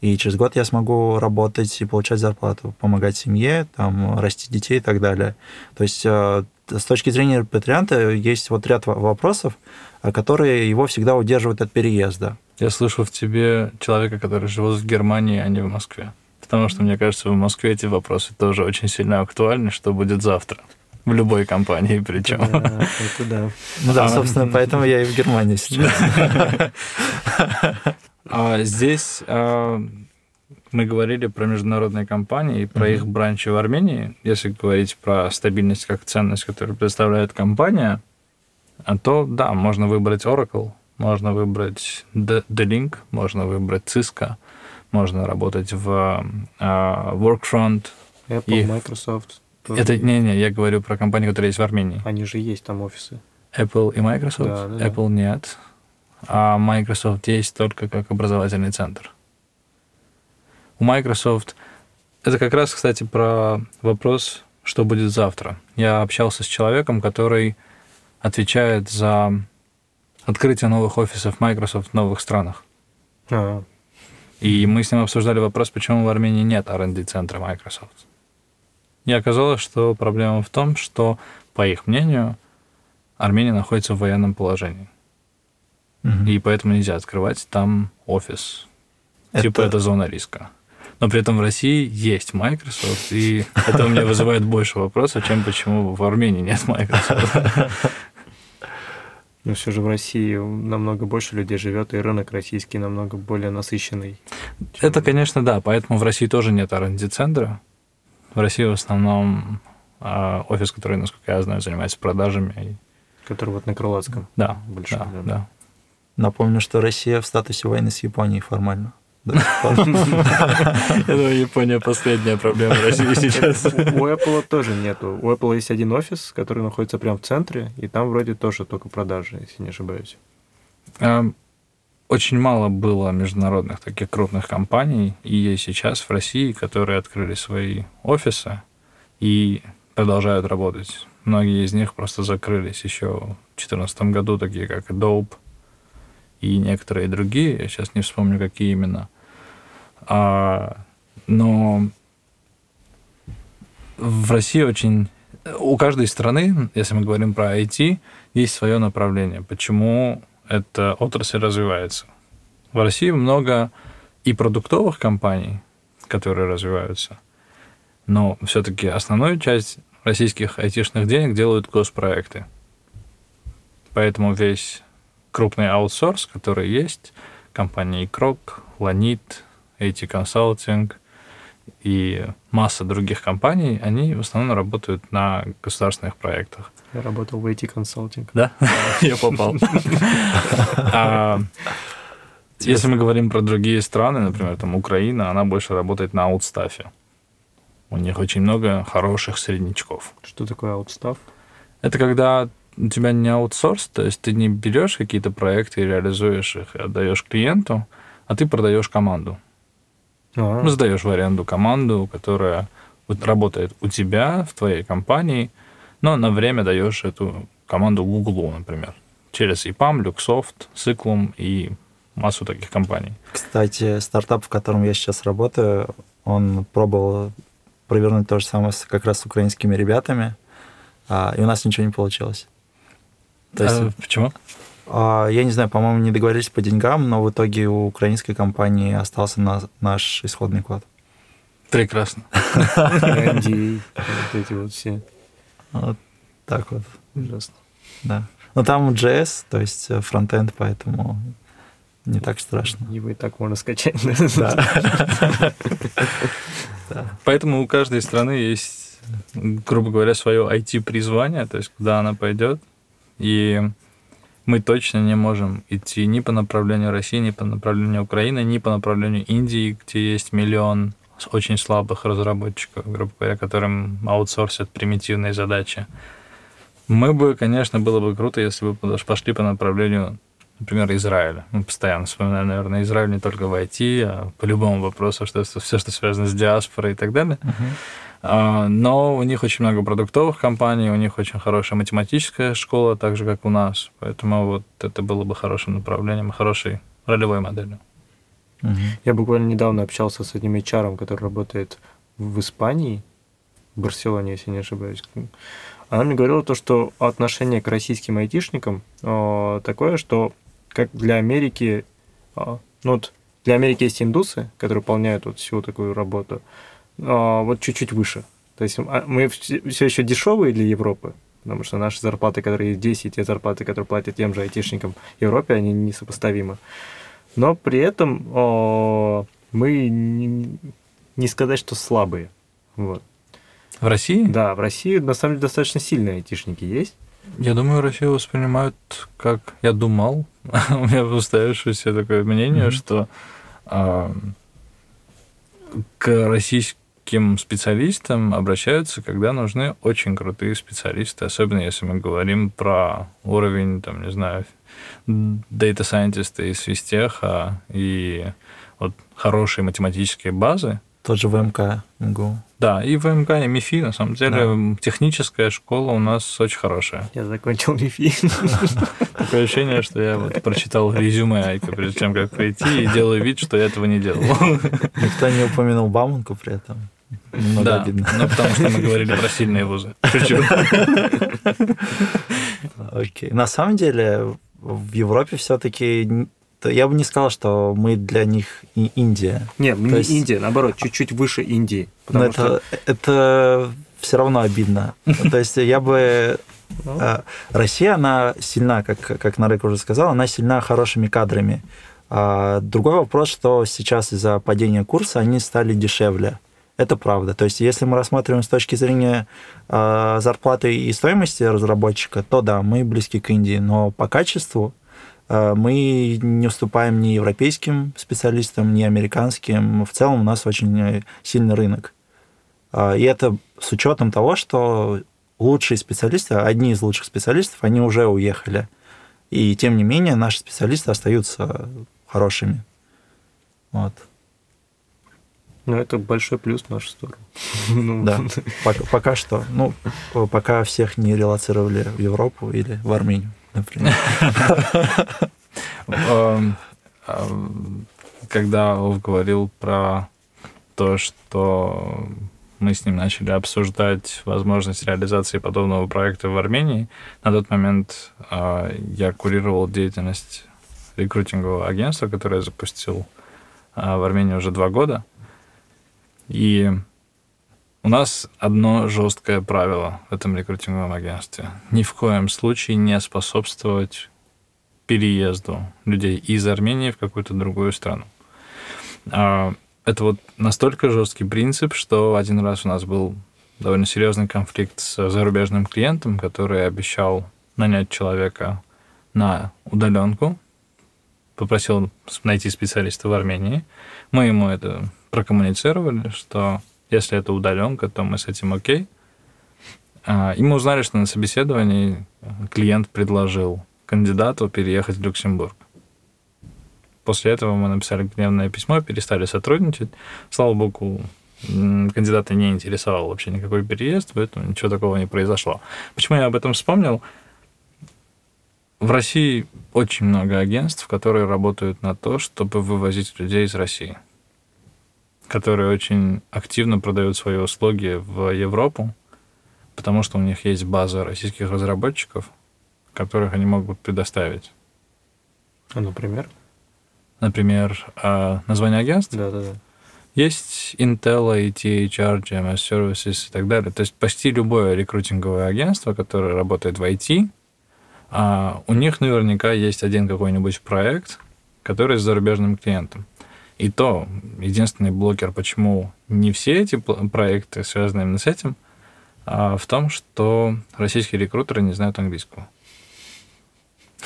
И через год я смогу работать и получать зарплату, помогать семье, там, расти детей и так далее. То есть э, с точки зрения репатрианта есть вот ряд вопросов, которые его всегда удерживают от переезда. Я слышу в тебе человека, который живет в Германии, а не в Москве потому что, мне кажется, в Москве эти вопросы тоже очень сильно актуальны, что будет завтра. В любой компании причем. Да, это да. Ну *laughs* да, собственно, поэтому я и в Германии сейчас. *laughs* А здесь а, мы говорили про международные компании и про их бранчи в Армении. Если говорить про стабильность как ценность, которую представляет компания, а то да, можно выбрать Oracle, можно выбрать D-Link, можно выбрать Cisco, можно работать в uh, Workfront. Apple, и... Microsoft. Это не-не, я говорю про компании, которые есть в Армении. Они же есть там офисы. Apple и Microsoft? Да, да, Apple да. нет. А Microsoft есть только как образовательный центр. У Microsoft... Это как раз, кстати, про вопрос, что будет завтра. Я общался с человеком, который отвечает за открытие новых офисов Microsoft в новых странах. А, и мы с ним обсуждали вопрос, почему в Армении нет R&D-центра Microsoft. И оказалось, что проблема в том, что, по их мнению, Армения находится в военном положении. Угу. И поэтому нельзя открывать там офис. Это... Типа это зона риска. Но при этом в России есть Microsoft, и это у меня вызывает больше вопросов, чем почему в Армении нет Microsoft. Но все же в России намного больше людей живет, и рынок российский намного более насыщенный. Это, конечно, да. Поэтому в России тоже нет R&D-центра. В России в основном а, офис, который, насколько я знаю, занимается продажами. Который вот на Крылатском. Да, большой, да, да. да. Напомню, что Россия в статусе войны с Японией формально. *laughs* Я думаю, Япония последняя проблема России сейчас. У Apple тоже нету. У Apple есть один офис, который находится прямо в центре, и там вроде тоже только продажи, если не ошибаюсь. Очень мало было международных таких крупных компаний, и сейчас в России, которые открыли свои офисы и продолжают работать. Многие из них просто закрылись еще в 2014 году, такие как Adobe, и некоторые другие, я сейчас не вспомню, какие именно. А, но в России очень... У каждой страны, если мы говорим про IT, есть свое направление. Почему эта отрасль развивается? В России много и продуктовых компаний, которые развиваются, но все-таки основную часть российских айтишных денег делают госпроекты. Поэтому весь крупный аутсорс, который есть, компании Крок, Ланит, AT Consulting и масса других компаний, они в основном работают на государственных проектах. Я работал в IT Consulting. Да? *laughs* Я попал. *laughs* А, если мы говорим про другие страны, например, там Украина, она больше работает на аутстафе. У них очень много хороших среднячков. Что такое аутстаф? Это когда у тебя не аутсорс, то есть ты не берешь какие-то проекты и реализуешь их, отдаешь клиенту, а ты продаешь команду. А-а-а. Ну, сдаешь в аренду команду, которая работает у тебя, в твоей компании, но на время даешь эту команду Google, например, через EPAM, Luxoft, Cyclum и массу таких компаний. Кстати, стартап, в котором я сейчас работаю, он пробовал провернуть то же самое как раз с украинскими ребятами, а, и у нас ничего не получилось. То есть, а, почему? А, я не знаю, по-моему, не договорились по деньгам, но в итоге у украинской компании остался на наш исходный код. Прекрасно. NDA, вот эти вот все. Вот так вот. Ужасно. Да. Но там JS, то есть э, фронтенд, поэтому не так страшно. Его и так можно скачать. Да. Поэтому у каждой страны есть, грубо говоря, свое IT-призвание, то есть куда она пойдет, и мы точно не можем идти ни по направлению России, ни по направлению Украины, ни по направлению Индии, где есть миллион очень слабых разработчиков, грубо говоря, которым аутсорсят примитивные задачи. Мы бы, конечно, было бы круто, если бы пошли по направлению например, Израиль. Мы постоянно вспоминаем, наверное, Израиль не только в IT, а по любому вопросу, что все, что связано с диаспорой и так далее. Uh-huh. Но у них очень много продуктовых компаний, у них очень хорошая математическая школа, так же, как у нас. Поэтому вот это было бы хорошим направлением, хорошей ролевой моделью. Угу. Я буквально недавно общался с одним HR, который работает в Испании, в Барселоне, если не ошибаюсь. Она мне говорила то, что отношение к российским айтишникам э, такое, что как для Америки, э, ну вот для Америки есть индусы, которые выполняют вот всю такую работу, э, вот чуть-чуть выше. То есть мы все еще дешевые для Европы, потому что наши зарплаты, которые здесь, и те зарплаты, которые платят тем же айтишникам в Европе, они несопоставимы. Но при этом о, мы не, не сказать, что слабые. Вот. В России? Да, в России на самом деле достаточно сильные айтишники есть. Я думаю, Россию воспринимают как я думал. *laughs* У меня устоявшееся такое мнение, mm-hmm. что э, к российским специалистам обращаются, когда нужны очень крутые специалисты, особенно если мы говорим про уровень, там, не знаю, data scientist из физтеха и вот хорошие математические базы. Тот же ВМК МГУ. Да, и ВМК, и МИФИ, на самом деле, да. техническая школа у нас очень хорошая. Я закончил МИФИ. *laughs* Такое ощущение, что я вот прочитал резюме Айка, прежде чем как прийти, и делаю вид, что я этого не делал. Никто не упомянул Бауманку при этом. Немного да, обидно. ну потому что мы говорили про сильные вузы. *laughs* Окей. На самом деле, в Европе все-таки я бы не сказал, что мы для них и Индия. Нет, мы не есть... Индия, наоборот, чуть-чуть выше Индии. Но это, что... это все равно обидно. *laughs* То есть я бы... Ну. Э, Россия, она сильна, как, как Нарек уже сказал, она сильна хорошими кадрами. А другой вопрос, что сейчас из-за падения курса они стали дешевле. Это правда. То есть, если мы рассматриваем с точки зрения э, зарплаты и стоимости разработчика, то да, мы близки к Индии, но по качеству э, мы не уступаем ни европейским специалистам, ни американским. В целом у нас очень сильный рынок. Э, и это с учетом того, что лучшие специалисты, одни из лучших специалистов, они уже уехали. И тем не менее наши специалисты остаются хорошими. Вот. Ну, это большой плюс в нашу сторону. *laughs* Ну, да, *laughs* пока, пока что. Ну, пока всех не релацировали в Европу или в Армению, например. *laughs* Эм, эм, когда Вов говорил про то, что мы с ним начали обсуждать возможность реализации подобного проекта в Армении. На тот момент э, я курировал деятельность рекрутингового агентства, которое я запустил э, в Армении уже два года. И у нас одно жесткое правило в этом рекрутинговом агентстве. Ни в коем случае не способствовать переезду людей из Армении в какую-то другую страну. А, это вот настолько жесткий принцип, что один раз у нас был довольно серьезный конфликт с зарубежным клиентом, который обещал нанять человека на удаленку, попросил найти специалиста в Армении. Мы ему это прокоммуницировали, что если это удаленка, то мы с этим окей. А, и мы узнали, что на собеседовании клиент предложил кандидату переехать в Люксембург. После этого мы написали гневное письмо, перестали сотрудничать. Слава богу, кандидата не интересовал вообще никакой переезд, поэтому ничего такого не произошло. Почему я об этом вспомнил? В России очень много агентств, которые работают на то, чтобы вывозить людей из России которые очень активно продают свои услуги в Европу, потому что у них есть база российских разработчиков, которых они могут предоставить. А, например? Например, а, название агентств? Да, да, да. Есть Intel, IT, HR, GMS Services и так далее. То есть почти любое рекрутинговое агентство, которое работает в IT, а, у них наверняка есть один какой-нибудь проект, который с зарубежным клиентом. И то, единственный блокер, почему не все эти проекты связаны именно с этим, а в том, что российские рекрутеры не знают английского.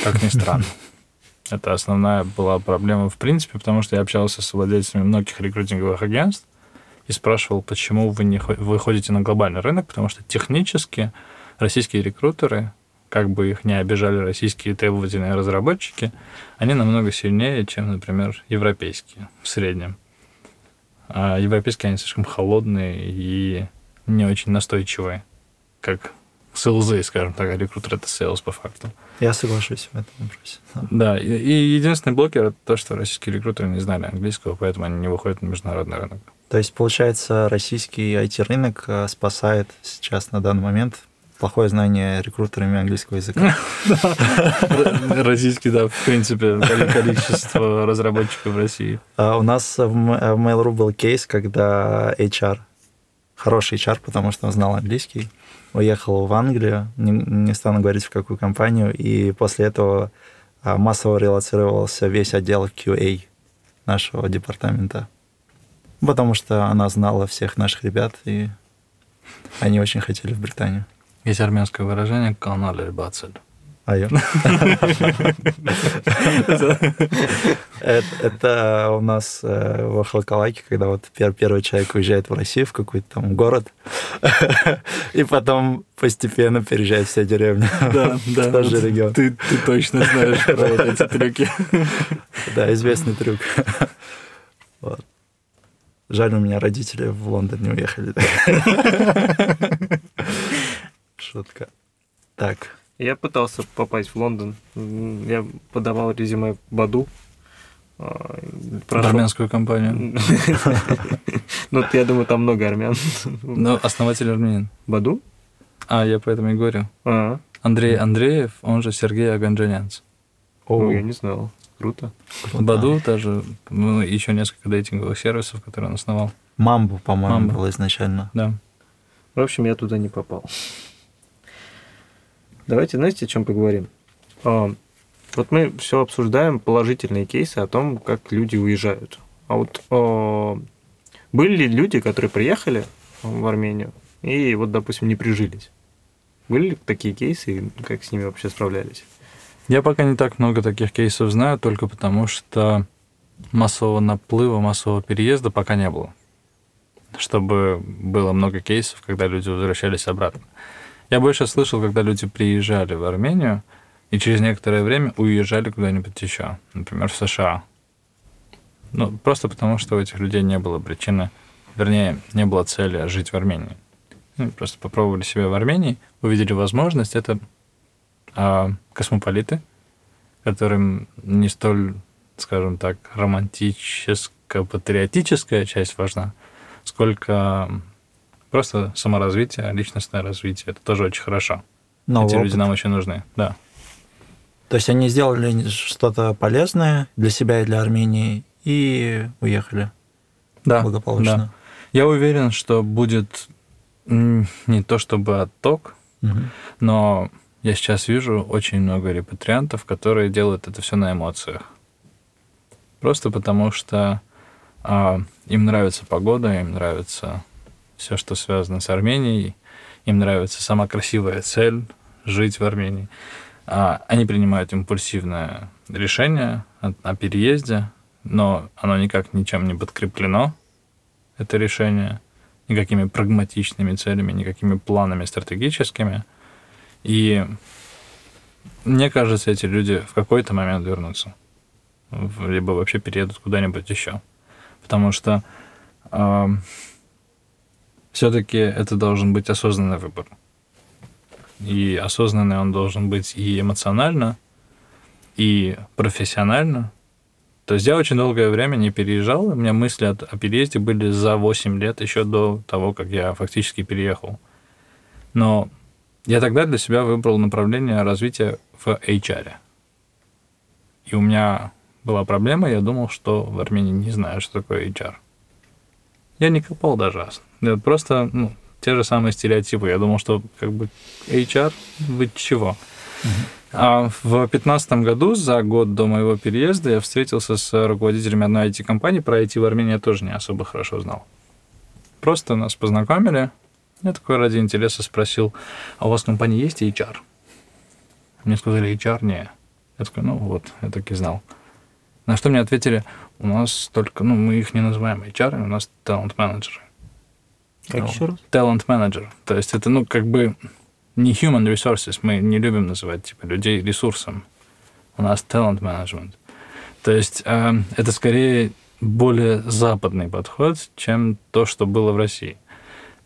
Как ни странно. *laughs* Это основная была проблема в принципе, потому что я общался с владельцами многих рекрутинговых агентств и спрашивал, почему вы не выходите на глобальный рынок, потому что технически российские рекрутеры как бы их не обижали российские требовательные разработчики, они намного сильнее, чем, например, европейские в среднем. А европейские, они слишком холодные и не очень настойчивые, как селзы, скажем так, а рекрутер это sales по факту. Я соглашусь в этом вопросе. Да, и, и единственный блокер это то, что российские рекрутеры не знали английского, поэтому они не выходят на международный рынок. То есть, получается, российский IT-рынок э, спасает сейчас на данный момент плохое знание рекрутерами английского языка. *laughs* Российский, да, в принципе, количество разработчиков в России. А у нас в Mail.ru был кейс, когда HR, хороший HR, потому что он знал английский, уехал в Англию, не, не стану говорить в какую компанию, и после этого а, массово релацировался весь отдел QA нашего департамента. Потому что она знала всех наших ребят, и они очень хотели в Британию. Есть армянское выражение «каналь бацель». А это, у нас э, в Ахалкалаке, когда вот первый человек уезжает в Россию, в какой-то там город, *laughs* и потом постепенно переезжает вся деревня. Да, да. Тот же регион. Ты, точно знаешь про вот эти трюки. Да, известный трюк. Жаль, у меня родители в Лондон не уехали. Шутка. Так. Я пытался попасть в Лондон. Я подавал резюме Баду. А, прошел... Армянскую компанию. *laughs* Ну, я думаю, там много армян. Ну, основатель армянин. Баду? А, я поэтому и говорю. А. Андрей Андреев, он же Сергей Аганджанянц. О, я не знал. Круто. Баду тоже, ну, еще несколько дейтинговых сервисов, которые он основал. Мамбу, по-моему, было изначально. Да. В общем, я туда не попал. Давайте, знаете, о чем поговорим? А, вот мы все обсуждаем положительные кейсы о том, как люди уезжают. А вот а, были ли люди, которые приехали в Армению и вот, допустим, не прижились? Были ли такие кейсы как с ними вообще справлялись? Я пока не так много таких кейсов знаю, только потому что массового наплыва, массового переезда пока не было. Чтобы было много кейсов, когда люди возвращались обратно. Я больше слышал, когда люди приезжали в Армению и через некоторое время уезжали куда-нибудь еще, например, в США. Ну, просто потому, что у этих людей не было причины, вернее, не было цели жить в Армении. Ну, просто попробовали себя в Армении, увидели возможность. Это а, космополиты, которым не столь, скажем так, романтическо-патриотическая часть важна, сколько Просто саморазвитие, личностное развитие. Это тоже очень хорошо. Новый Эти опыт. люди нам очень нужны, да. То есть они сделали что-то полезное для себя и для Армении и уехали. Да. Благополучно. Да. Я уверен, что будет не то чтобы отток, угу. но я сейчас вижу очень много репатриантов, которые делают это все на эмоциях. Просто потому что а, им нравится погода, им нравится все, что связано с Арменией. Им нравится сама красивая цель жить в Армении. А они принимают импульсивное решение о, переезде, но оно никак ничем не подкреплено, это решение, никакими прагматичными целями, никакими планами стратегическими. И мне кажется, эти люди в какой-то момент вернутся. Либо вообще переедут куда-нибудь еще. Потому что э, все-таки это должен быть осознанный выбор. И осознанный он должен быть и эмоционально, и профессионально. То есть я очень долгое время не переезжал, у меня мысли о переезде были за 8 лет, еще до того, как я фактически переехал. Но я тогда для себя выбрал направление развития в HR. И у меня была проблема, я думал, что в Армении не знаю, что такое HR. Я не копал даже. Это просто ну, те же самые стереотипы. Я думал, что как бы HR быть чего. А в 2015 году, за год до моего переезда, я встретился с руководителями одной IT-компании. Про IT в Армении я тоже не особо хорошо знал. Просто нас познакомили. Я такой ради интереса спросил, а у вас в компании есть HR? Мне сказали, HR не. Я такой, ну вот, я так и знал. На что мне ответили, у нас только, ну, мы их не называем HR, у нас талант-менеджеры. Как еще раз? Талант-менеджер. То есть это, ну, как бы не human resources, мы не любим называть типа людей ресурсом. У нас talent management. То есть э, это скорее более западный подход, чем то, что было в России.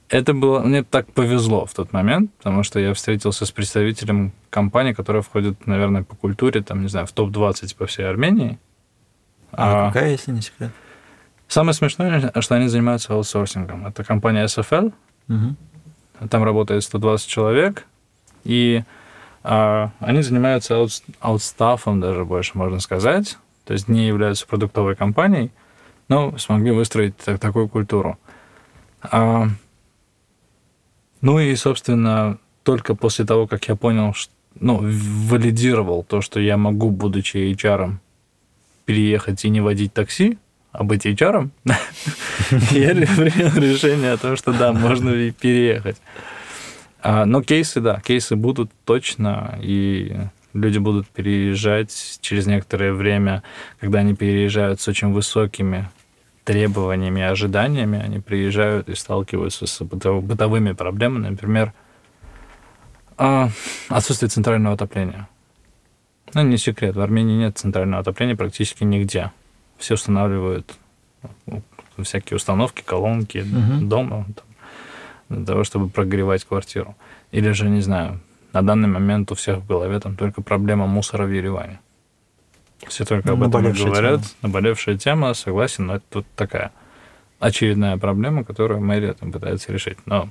Это было... Мне так повезло в тот момент, потому что я встретился с представителем компании, которая входит, наверное, по культуре, там, не знаю, в топ-20 по всей Армении. А, а какая, если не секрет? Самое смешное, что они занимаются аутсорсингом. Это компания SFL. Угу. Там работает 120 человек. И а, они занимаются аут, аутстафом даже больше, можно сказать. То есть не являются продуктовой компанией, но смогли выстроить так, такую культуру. А, ну и, собственно, только после того, как я понял, что, ну, валидировал то, что я могу, будучи HR, переехать и не водить такси, а быть HR, *laughs* я принял решение о том, что да, можно переехать. А, но кейсы, да, кейсы будут точно, и люди будут переезжать через некоторое время, когда они переезжают с очень высокими требованиями, ожиданиями, они приезжают и сталкиваются с бытовыми проблемами, например, а, отсутствие центрального отопления. Ну, не секрет, в Армении нет центрального отопления практически нигде. Все устанавливают ну, всякие установки, колонки угу. дома там, для того, чтобы прогревать квартиру. Или же, не знаю, на данный момент у всех в голове там только проблема мусора в Ереване. Все только об этом говорят. Тема. Наболевшая тема, согласен, но это тут такая очередная проблема, которую мэрия там пытается решить. Но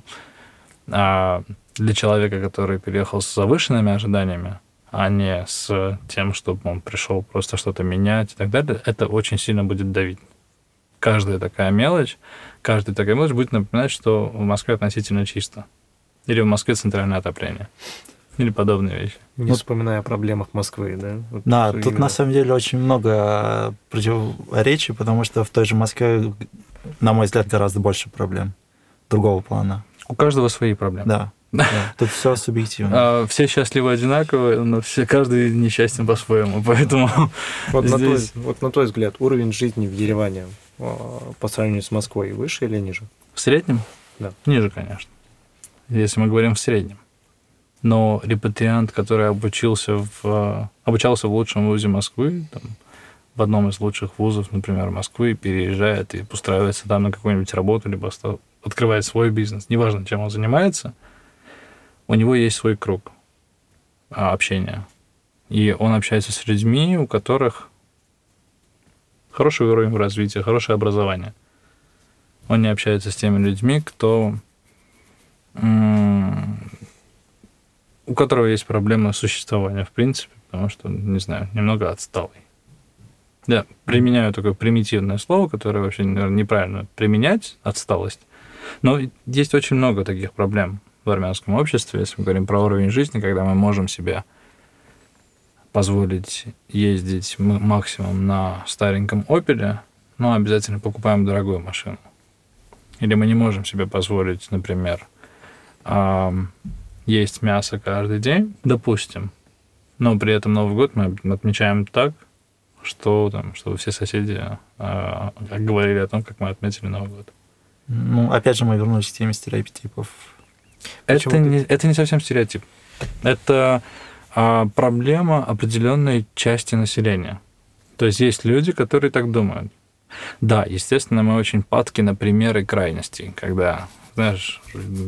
а для человека, который переехал с завышенными ожиданиями, а не с тем, чтобы он пришел просто что-то менять и так далее, это очень сильно будет давить. Каждая такая мелочь, каждая такая мелочь будет напоминать, что в Москве относительно чисто. Или в Москве центральное отопление. Или подобные вещи. Не вот, вспоминая о проблемах Москвы, да? Вот да, тут именно... на самом деле очень много противоречий, потому что в той же Москве, на мой взгляд, гораздо больше проблем другого плана. У каждого свои проблемы. Да. Да, тут все субъективно. А, все счастливы одинаково, но все, каждый несчастен по-своему, *laughs* поэтому вот, здесь... на твой, вот на твой взгляд, уровень жизни в Ереване а, по сравнению с Москвой выше или ниже? В среднем? Да. Ниже, конечно. Если мы говорим в среднем но репатриант, который обучился в, обучался в лучшем вузе Москвы, там, в одном из лучших вузов, например, Москвы, переезжает и устраивается там на какую-нибудь работу, либо открывает свой бизнес, неважно, чем он занимается, у него есть свой круг а, общения. И он общается с людьми, у которых хороший уровень развития, хорошее образование. Он не общается с теми людьми, кто у которого есть проблема существования, в принципе, потому что, не знаю, немного отсталый. Я применяю такое примитивное слово, которое вообще, наверное, неправильно применять, отсталость. Но есть очень много таких проблем в армянском обществе, если мы говорим про уровень жизни, когда мы можем себе позволить ездить максимум на стареньком Опеле, но обязательно покупаем дорогую машину. Или мы не можем себе позволить, например, есть мясо каждый день, допустим, но при этом Новый год мы отмечаем так, что там, чтобы все соседи э, говорили о том, как мы отметили Новый год. Ну, опять же, мы вернулись к теме стереотипов. Это не, это не совсем стереотип. Это а, проблема определенной части населения. То есть есть люди, которые так думают. Да, естественно, мы очень падки на примеры крайностей, когда, знаешь,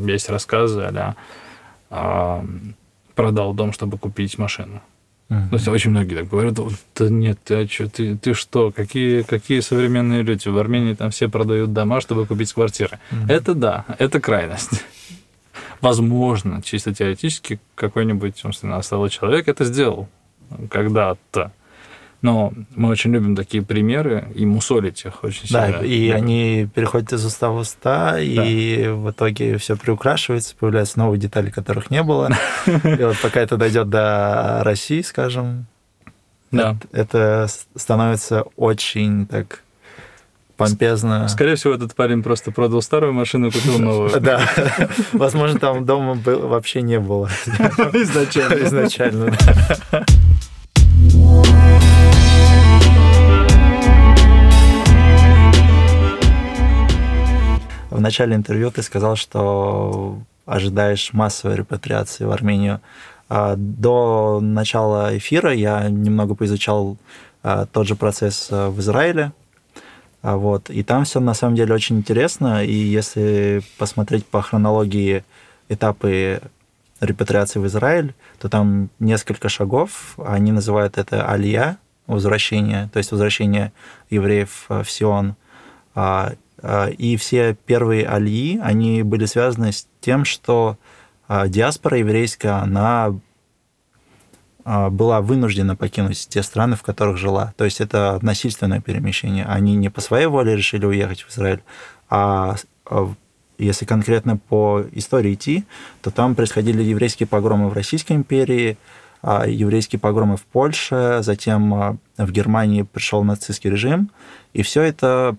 есть рассказы а а, продал дом, чтобы купить машину. Uh-huh. То есть очень многие так говорят, да нет, ты, а что, ты, ты что, какие, какие современные люди? В Армении там все продают дома, чтобы купить квартиры. Uh-huh. Это да, это крайность. Возможно, чисто теоретически, какой-нибудь умственно осталый человек это сделал когда-то. Но мы очень любим такие примеры и мусолить их очень сильно. Да, и да. они переходят из уста в уста, да. и в итоге все приукрашивается, появляются новые детали, которых не было. *laughs* И вот пока это дойдет до России, скажем, да. это становится очень так помпезно. Скорее всего, этот парень просто продал старую машину и купил новую. *laughs* Да. Возможно, там дома вообще не было. *laughs* Изначально. Изначально, В начале интервью ты сказал, что ожидаешь массовой репатриации в Армению. А, до начала эфира я немного поизучал а, тот же процесс а, в Израиле. Вот. И там все на самом деле очень интересно. И если посмотреть по хронологии этапы репатриации в Израиль, то там несколько шагов. Они называют это алия, возвращение, то есть возвращение евреев в Сион. И все первые алии, они были связаны с тем, что а диаспора еврейская, она а, была вынуждена покинуть те страны, в которых жила. То есть это насильственное перемещение. Они не по своей воле решили уехать в Израиль, а, а если конкретно по истории идти, то там происходили еврейские погромы в Российской империи, еврейские погромы в Польше, затем в Германии пришел нацистский режим, и все это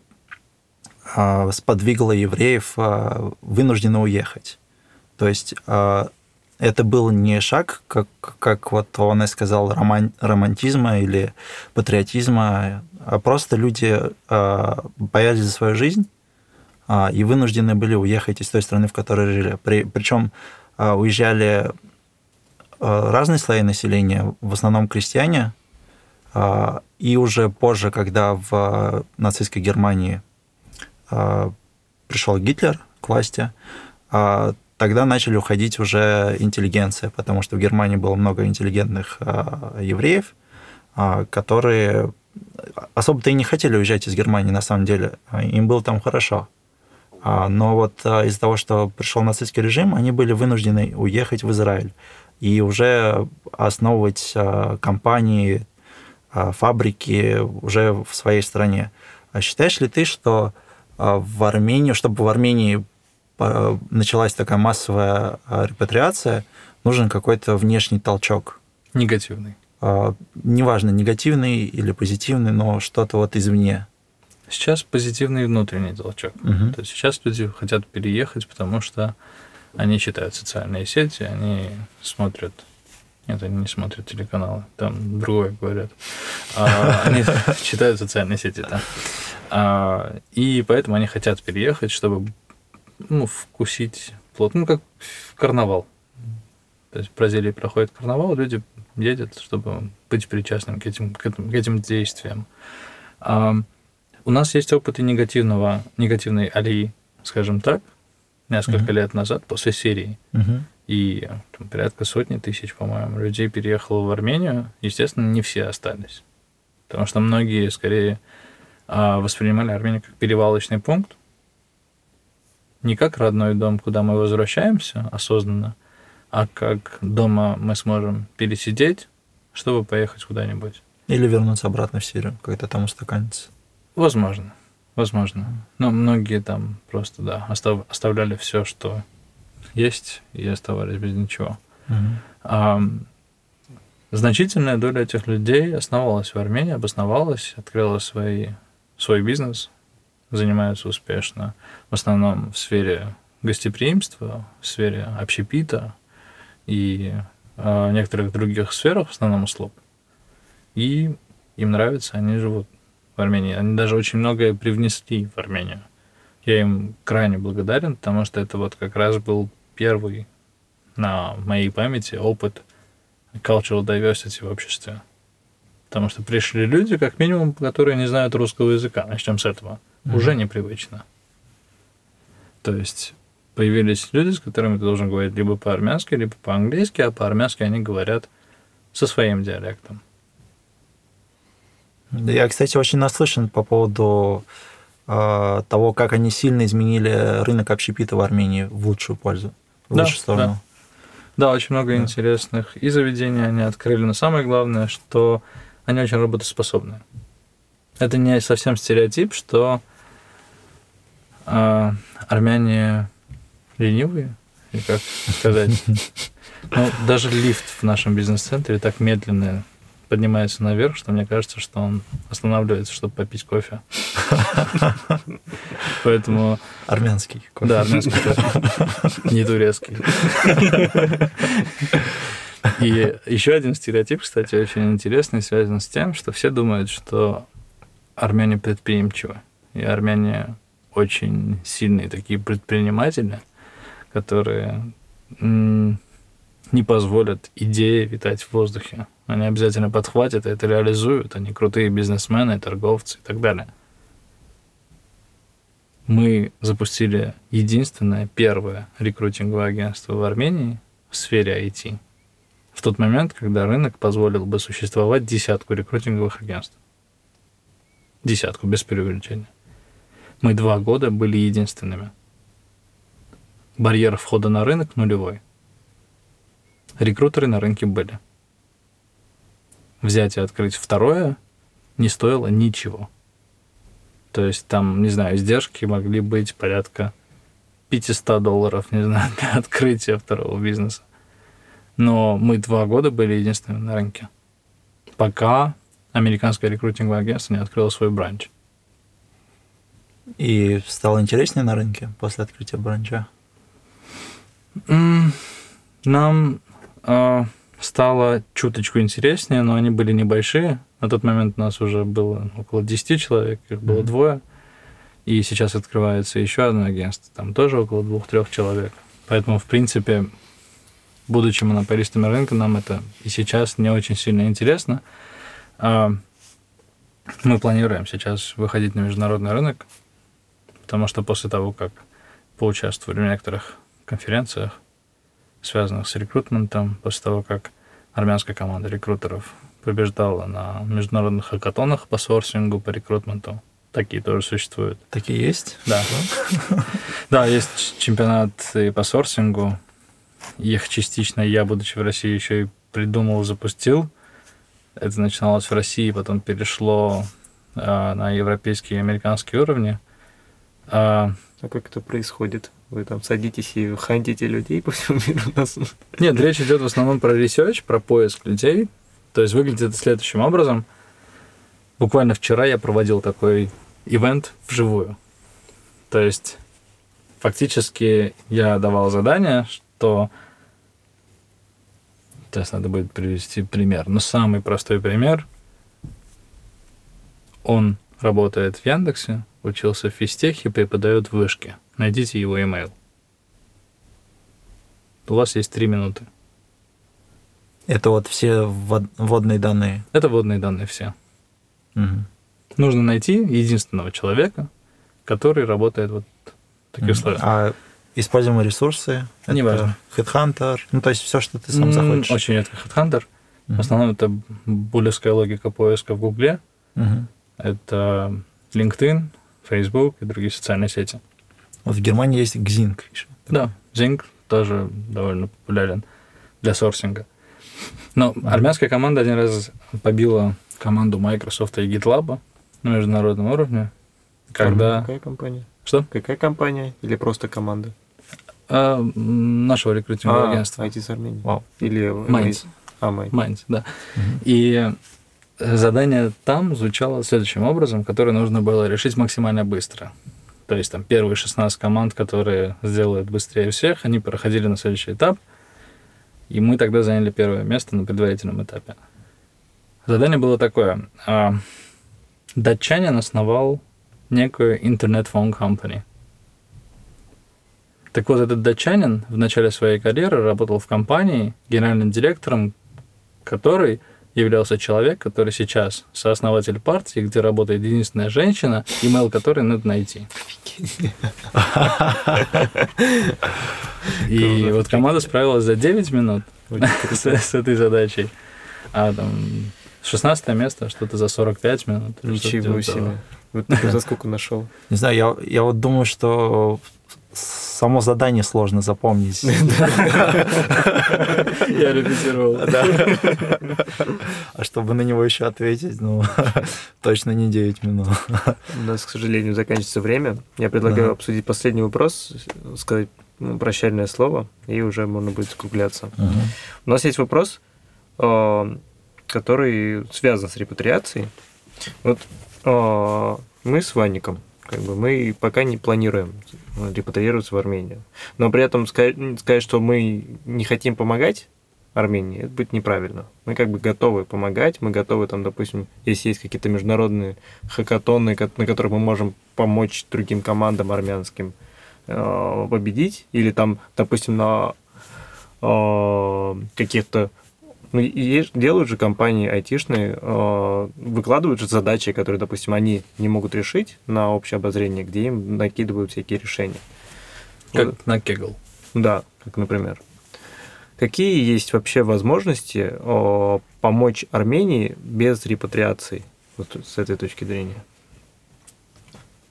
сподвигло евреев вынужденно уехать. То есть а, это был не шаг, как, как вот он и сказал, роман, романтизма или патриотизма, а просто люди а, боялись за свою жизнь а, и вынуждены были уехать из той страны, в которой жили. При, причем уезжали разные слои населения, в основном крестьяне, и уже позже, когда в нацистской Германии пришел Гитлер к власти, тогда начали уходить уже интеллигенция, потому что в Германии было много интеллигентных а, евреев, а, которые особо-то и не хотели уезжать из Германии, на самом деле. Им было там хорошо. А, но вот из-за того, что пришел нацистский режим, они были вынуждены уехать в Израиль и уже основывать компании, фабрики уже в своей стране. Считаешь ли ты, что в Армению, чтобы в Армении началась такая массовая а, репатриация, нужен какой-то внешний толчок. Негативный. А, неважно, негативный или позитивный, но что-то вот извне. Сейчас позитивный внутренний толчок. Угу. То есть сейчас люди хотят переехать, потому что они читают социальные сети, они смотрят нет, они не смотрят телеканалы, там другое говорят. А, они *laughs* читают социальные сети. А, и поэтому они хотят переехать, чтобы ну, вкусить плод. Ну, как карнавал. То есть в Бразилии проходит карнавал, люди едут, чтобы быть причастным к этим, к этим, к этим действиям. А, у нас есть опыт и негативного, негативной алии, скажем так, несколько uh-huh. лет назад, после Сирии. Uh-huh. И там, порядка сотни тысяч, по-моему, людей переехало в Армению. Естественно, не все остались. Потому что многие, скорее, а, воспринимали Армению как перевалочный пункт, не как родной дом, куда мы возвращаемся осознанно, а как дома мы сможем пересидеть, чтобы поехать куда-нибудь. Или вернуться обратно в Сирию, когда там устаканится. Возможно, возможно. Но многие там просто, да, остав, оставляли все, что есть, и оставались без ничего. Угу. А, значительная доля этих людей основалась в Армении, обосновалась, открыла свои, свой бизнес, занимаются успешно, в основном в сфере гостеприимства, в сфере общепита и э, некоторых других сферах, в основном услуг. И им нравится, они живут в Армении. Они даже очень многое привнесли в Армению. Я им крайне благодарен, потому что это вот как раз был первый на моей памяти опыт cultural diversity в обществе. Потому что пришли люди, как минимум, которые не знают русского языка. Начнем с этого mm-hmm. уже непривычно. То есть появились люди, с которыми ты должен говорить либо по-армянски, либо по-английски, а по-армянски они говорят со своим диалектом. Я, кстати, очень наслышан по поводу э, того, как они сильно изменили рынок общепита в Армении в лучшую пользу, в да, лучшую сторону. Да. Да, очень много да. интересных и заведений они открыли. Но самое главное, что они очень работоспособны. Это не совсем стереотип, что а, армяне ленивые, или как сказать. Ну, даже лифт в нашем бизнес-центре так медленно поднимается наверх, что мне кажется, что он останавливается, чтобы попить кофе. Поэтому... Армянский кофе. Да, армянский кофе. Не турецкий. И еще один стереотип, кстати, очень интересный, связан с тем, что все думают, что армяне предприимчивы. И армяне очень сильные такие предприниматели, которые не позволят идее витать в воздухе. Они обязательно подхватят это реализуют. Они крутые бизнесмены, торговцы и так далее. Мы запустили единственное, первое рекрутинговое агентство в Армении в сфере IT в тот момент, когда рынок позволил бы существовать десятку рекрутинговых агентств. Десятку, без преувеличения. Мы два года были единственными. Барьер входа на рынок нулевой. Рекрутеры на рынке были. Взять и открыть второе не стоило ничего. То есть там, не знаю, издержки могли быть порядка 500 долларов, не знаю, *laughs* для открытия второго бизнеса. Но мы два года были единственными на рынке. Пока американское рекрутинговое агентство не открыло свой бранч. И стало интереснее на рынке после открытия бранча? Нам э, стало чуточку интереснее, но они были небольшие. На тот момент у нас уже было около 10 человек, их было mm-hmm. двое. И сейчас открывается еще одно агентство, там тоже около двух-трех человек. Поэтому, в принципе, будучи монополистами рынка, нам это и сейчас не очень сильно интересно. А, мы планируем сейчас выходить на международный рынок, потому что после того, как поучаствовали в некоторых конференциях, связанных с рекрутментом, после того, как армянская команда рекрутеров побеждала на международных хакатонах по сорсингу, по рекрутменту. Такие тоже существуют. Такие есть? Да. Да, *laughs* есть чемпионат и по сорсингу. Их частично я, будучи в России, еще и придумал, запустил. Это начиналось в России, потом перешло а, на европейские и американские уровни. А, а как это происходит? Вы там садитесь и хантите людей по всему миру? Нас... Нет, речь идет в основном про research, про поиск людей. То есть выглядит это следующим образом. Буквально вчера я проводил такой ивент вживую. То есть фактически я давал задание, что Сейчас надо будет привести пример. Но самый простой пример. Он работает в Яндексе, учился в физтехе, преподает в вышке. Найдите его email. У вас есть три минуты. Это вот все вводные данные? Это вводные данные все. Угу. Нужно найти единственного человека, который работает вот в таких условиях. А Используемые ресурсы. Не важно. Headhunter. Ну, то есть все, что ты сам захочешь. Очень редко Headhunter. В основном это булевская логика поиска в Гугле. Uh-huh. Это LinkedIn, Facebook и другие социальные сети. Вот в Германии есть Xing еще. Да, Xing тоже довольно популярен для сорсинга. Но армянская команда один раз побила команду Microsoft и GitLab на международном уровне. Когда... Какая компания? Что? Какая компания или просто команда? А, нашего рекрутингового а, агентства. IT с Армении. Вау. Или Майнц. А, Майнц. Майнц, да. Угу. И задание там звучало следующим образом, которое нужно было решить максимально быстро. То есть там первые 16 команд, которые сделают быстрее всех, они проходили на следующий этап, и мы тогда заняли первое место на предварительном этапе. Задание было такое. А, датчанин основал некую интернет-фон company – так вот, этот датчанин в начале своей карьеры работал в компании генеральным директором, который являлся человек, который сейчас сооснователь партии, где работает единственная женщина, имейл которой надо найти. И вот команда справилась за 9 минут *laughs* с этой задачей. А там 16 место, что-то за 45 минут. Ничего себе. Вот ты за сколько нашел? Не знаю, я, я вот думаю, что само задание сложно запомнить. *laughs* Я репетировал. А чтобы на него еще ответить, ну, *laughs* точно не 9 минут. У нас, к сожалению, заканчивается время. Я предлагаю обсудить последний вопрос, сказать ну, прощальное слово, и уже можно будет скругляться. У нас есть вопрос, э, который связан с репатриацией. Вот э, мы с Ванником как бы мы пока не планируем репатриироваться в Армению. Но при этом сказать, сказать, что мы не хотим помогать Армении, это будет неправильно. Мы как бы готовы помогать, мы готовы там, допустим, если есть какие-то международные хакатоны, на которых мы можем помочь другим командам армянским, э, победить, или там, допустим, на э, каких-то ну, и делают же компании айтишные, э, выкладывают же задачи, которые, допустим, они не могут решить на общее обозрение, где им накидывают всякие решения. Как вот. на Kegel. Да, как, например. Какие есть вообще возможности о, помочь Армении без репатриации, вот с этой точки зрения?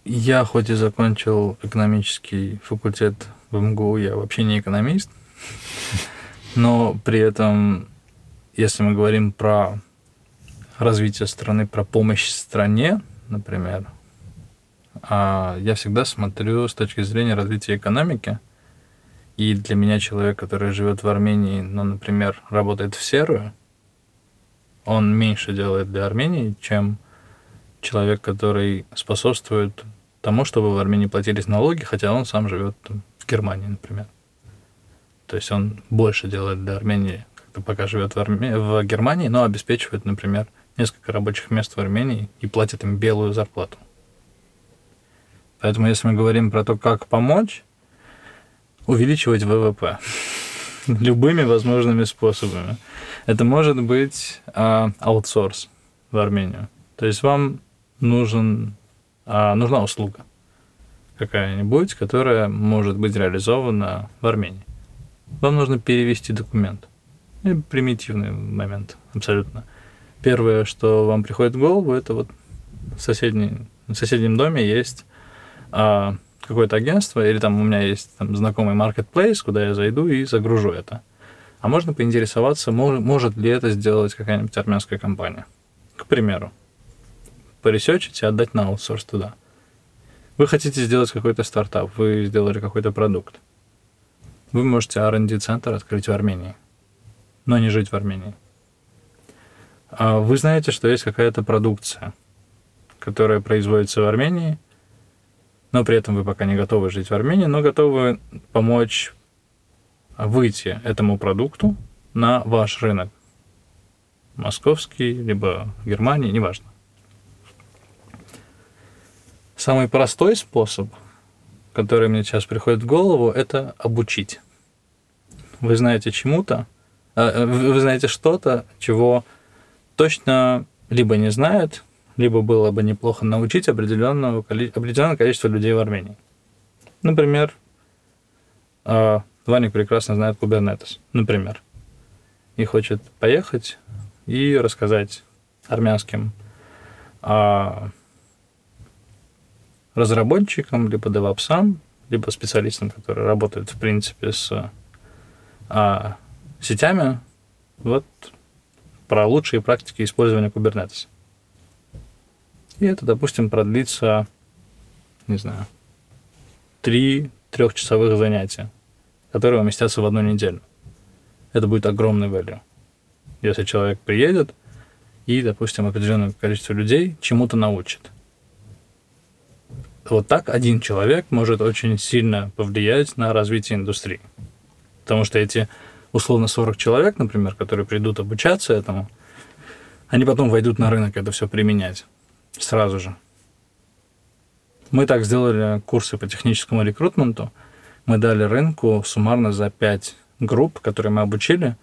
Я хоть и закончил экономический факультет в МГУ, я вообще не экономист, *laughs* но при этом, если мы говорим про развитие страны, про помощь стране, например, а, я всегда смотрю с точки зрения развития экономики – и для меня человек, который живет в Армении, ну, например, работает в серую, он меньше делает для Армении, чем человек, который способствует тому, чтобы в Армении платились налоги, хотя он сам живет в Германии, например. То есть он больше делает для Армении, пока живет в, Арме... в Германии, но обеспечивает, например, несколько рабочих мест в Армении и платит им белую зарплату. Поэтому если мы говорим про то, как помочь, увеличивать ВВП *laughs* любыми возможными способами. Это может быть а, аутсорс в Армению. То есть вам нужен, а, нужна услуга какая-нибудь, которая может быть реализована в Армении. Вам нужно перевести документ. И примитивный момент, абсолютно. Первое, что вам приходит в голову, это вот в, соседней, в соседнем доме есть а, какое-то агентство, или там у меня есть там, знакомый marketplace, куда я зайду и загружу это. А можно поинтересоваться, может, может ли это сделать какая-нибудь армянская компания. К примеру, поресечить и отдать на аутсорс туда. Вы хотите сделать какой-то стартап, вы сделали какой-то продукт. Вы можете R&D-центр открыть в Армении, но не жить в Армении. А вы знаете, что есть какая-то продукция, которая производится в Армении – но при этом вы пока не готовы жить в Армении, но готовы помочь выйти этому продукту на ваш рынок. Московский, либо Германии, неважно. Самый простой способ, который мне сейчас приходит в голову, это обучить. Вы знаете чему-то, вы знаете что-то, чего точно либо не знают, либо было бы неплохо научить определенного, определенное количество людей в Армении. Например, а, Ваник прекрасно знает Kubernetes, например, и хочет поехать и рассказать армянским а, разработчикам, либо девопсам, либо специалистам, которые работают, в принципе, с а, сетями, вот про лучшие практики использования Kubernetes. И это, допустим, продлится, не знаю, три трехчасовых занятия, которые уместятся в одну неделю. Это будет огромный value. Если человек приедет и, допустим, определенное количество людей чему-то научит. Вот так один человек может очень сильно повлиять на развитие индустрии. Потому что эти условно 40 человек, например, которые придут обучаться этому, они потом войдут на рынок это все применять сразу же. Мы так сделали курсы по техническому рекрутменту. Мы дали рынку суммарно за 5 групп, которые мы обучили,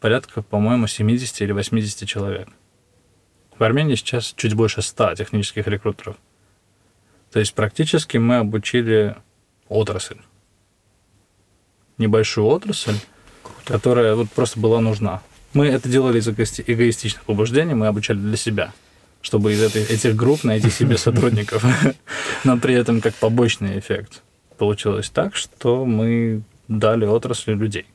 порядка, по-моему, 70 или 80 человек. В Армении сейчас чуть больше 100 технических рекрутеров. То есть практически мы обучили отрасль. Небольшую отрасль, которая вот просто была нужна. Мы это делали из эгоистичных побуждений, мы обучали для себя – чтобы из этой, этих групп найти себе *laughs* сотрудников. *laughs* Но при этом как побочный эффект получилось так, что мы дали отрасли людей.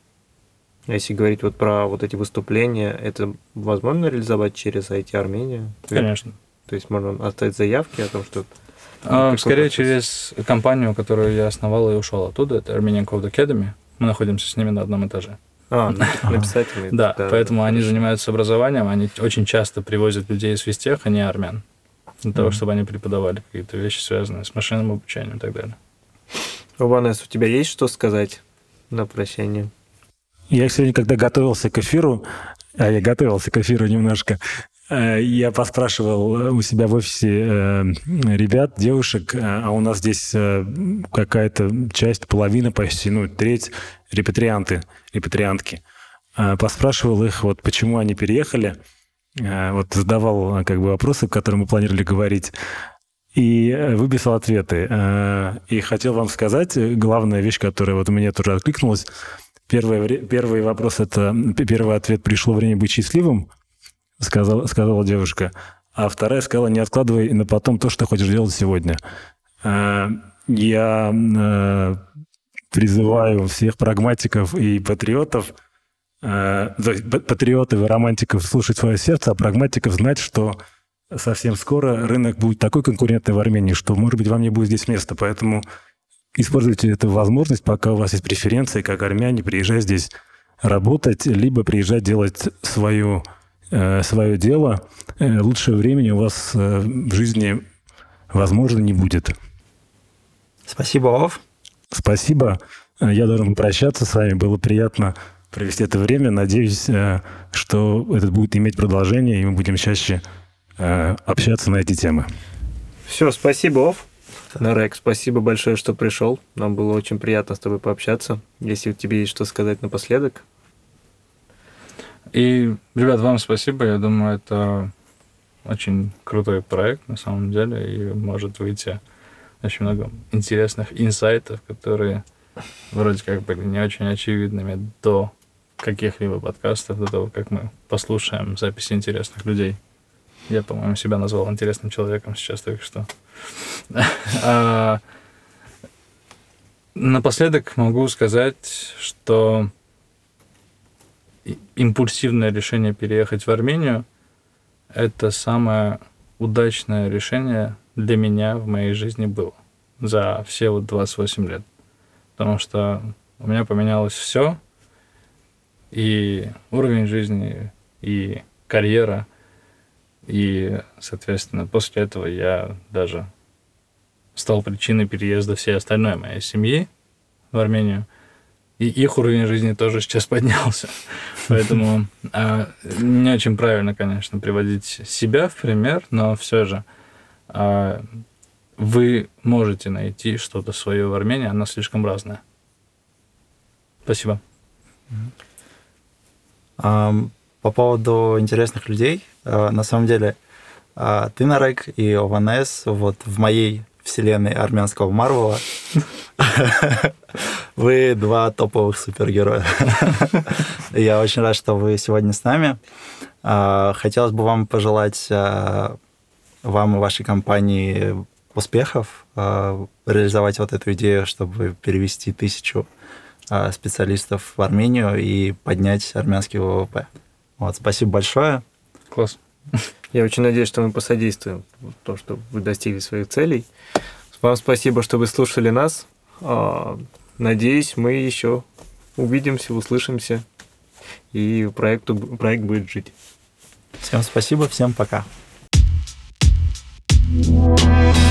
А если говорить вот про вот эти выступления, это возможно реализовать через IT Армения? Конечно. То есть можно оставить заявки о том, что... А, скорее процесс? через компанию, которую я основал и ушел оттуда, это Armenian Code Academy. Мы находимся с ними на одном этаже. А, *laughs* написать Да, поэтому они занимаются образованием, они очень часто привозят людей из физтеха, а не армян, для того, чтобы они преподавали какие-то вещи, связанные с машинным обучением и так далее. Ванес, у тебя есть что сказать на прощание? Я сегодня, когда готовился к эфиру, а я готовился к эфиру немножко, я поспрашивал у себя в офисе э, ребят, девушек, а у нас здесь какая-то часть, половина почти, ну, треть репатрианты, репатриантки. Поспрашивал их, вот почему они переехали. Вот задавал как бы вопросы, о которых мы планировали говорить и выписал ответы. И хотел вам сказать, главная вещь, которая вот у меня тоже откликнулась, Первый, первый вопрос это первый ответ пришло время быть счастливым, сказала, сказала девушка. А вторая сказала, не откладывай на потом то, что хочешь делать сегодня. Э, я э, призываю всех прагматиков и патриотов, э, патриотов и романтиков слушать свое сердце, а прагматиков знать, что совсем скоро рынок будет такой конкурентный в Армении, что, может быть, вам не будет здесь места. Поэтому Используйте эту возможность, пока у вас есть преференции, как армяне, приезжать здесь работать, либо приезжать делать свое, э, свое дело. Э, лучшего времени у вас э, в жизни, возможно, не будет. Спасибо, Ов. Спасибо. Э, я должен прощаться с вами. Было приятно провести это время. Надеюсь, э, что это будет иметь продолжение, и мы будем чаще э, общаться на эти темы. Все, спасибо, Ов. Нарек, спасибо большое, что пришел. Нам было очень приятно с тобой пообщаться. Если у тебя есть что сказать напоследок. И, ребят, вам спасибо. Я думаю, это очень крутой проект на самом деле, и может выйти очень много интересных инсайтов, которые вроде как были не очень очевидными до каких-либо подкастов, до того, как мы послушаем записи интересных людей. Я, по-моему, себя назвал интересным человеком сейчас только что. *laughs* А, напоследок могу сказать, что импульсивное решение переехать в Армению – это самое удачное решение для меня в моей жизни было за все вот 28 лет. Потому что у меня поменялось все, и уровень жизни, и карьера, и, соответственно, после этого я даже стал причиной переезда всей остальной моей семьи в Армению. И их уровень жизни тоже сейчас поднялся. *laughs* Поэтому э, не очень правильно, конечно, приводить себя в пример, но все же э, вы можете найти что-то свое в Армении, оно слишком разное. Спасибо. По поводу интересных людей, uh, на самом деле, uh, ты, Нарек, и Ованес вот в моей вселенной армянского Марвела. Вы два топовых супергероя. Я очень рад, что вы сегодня с нами. А, хотелось бы вам пожелать а, вам и вашей компании успехов, а, реализовать вот эту идею, чтобы перевести тысячу специалистов в Армению и поднять армянский ВВП. Вот, спасибо большое. Класс. *laughs* Я очень надеюсь, что мы посодействуем в том, чтобы вы достигли своих целей. Вам спасибо, что вы слушали нас. А, надеюсь, мы еще увидимся, услышимся, и проекту, проект будет жить. Всем спасибо, всем пока. thank you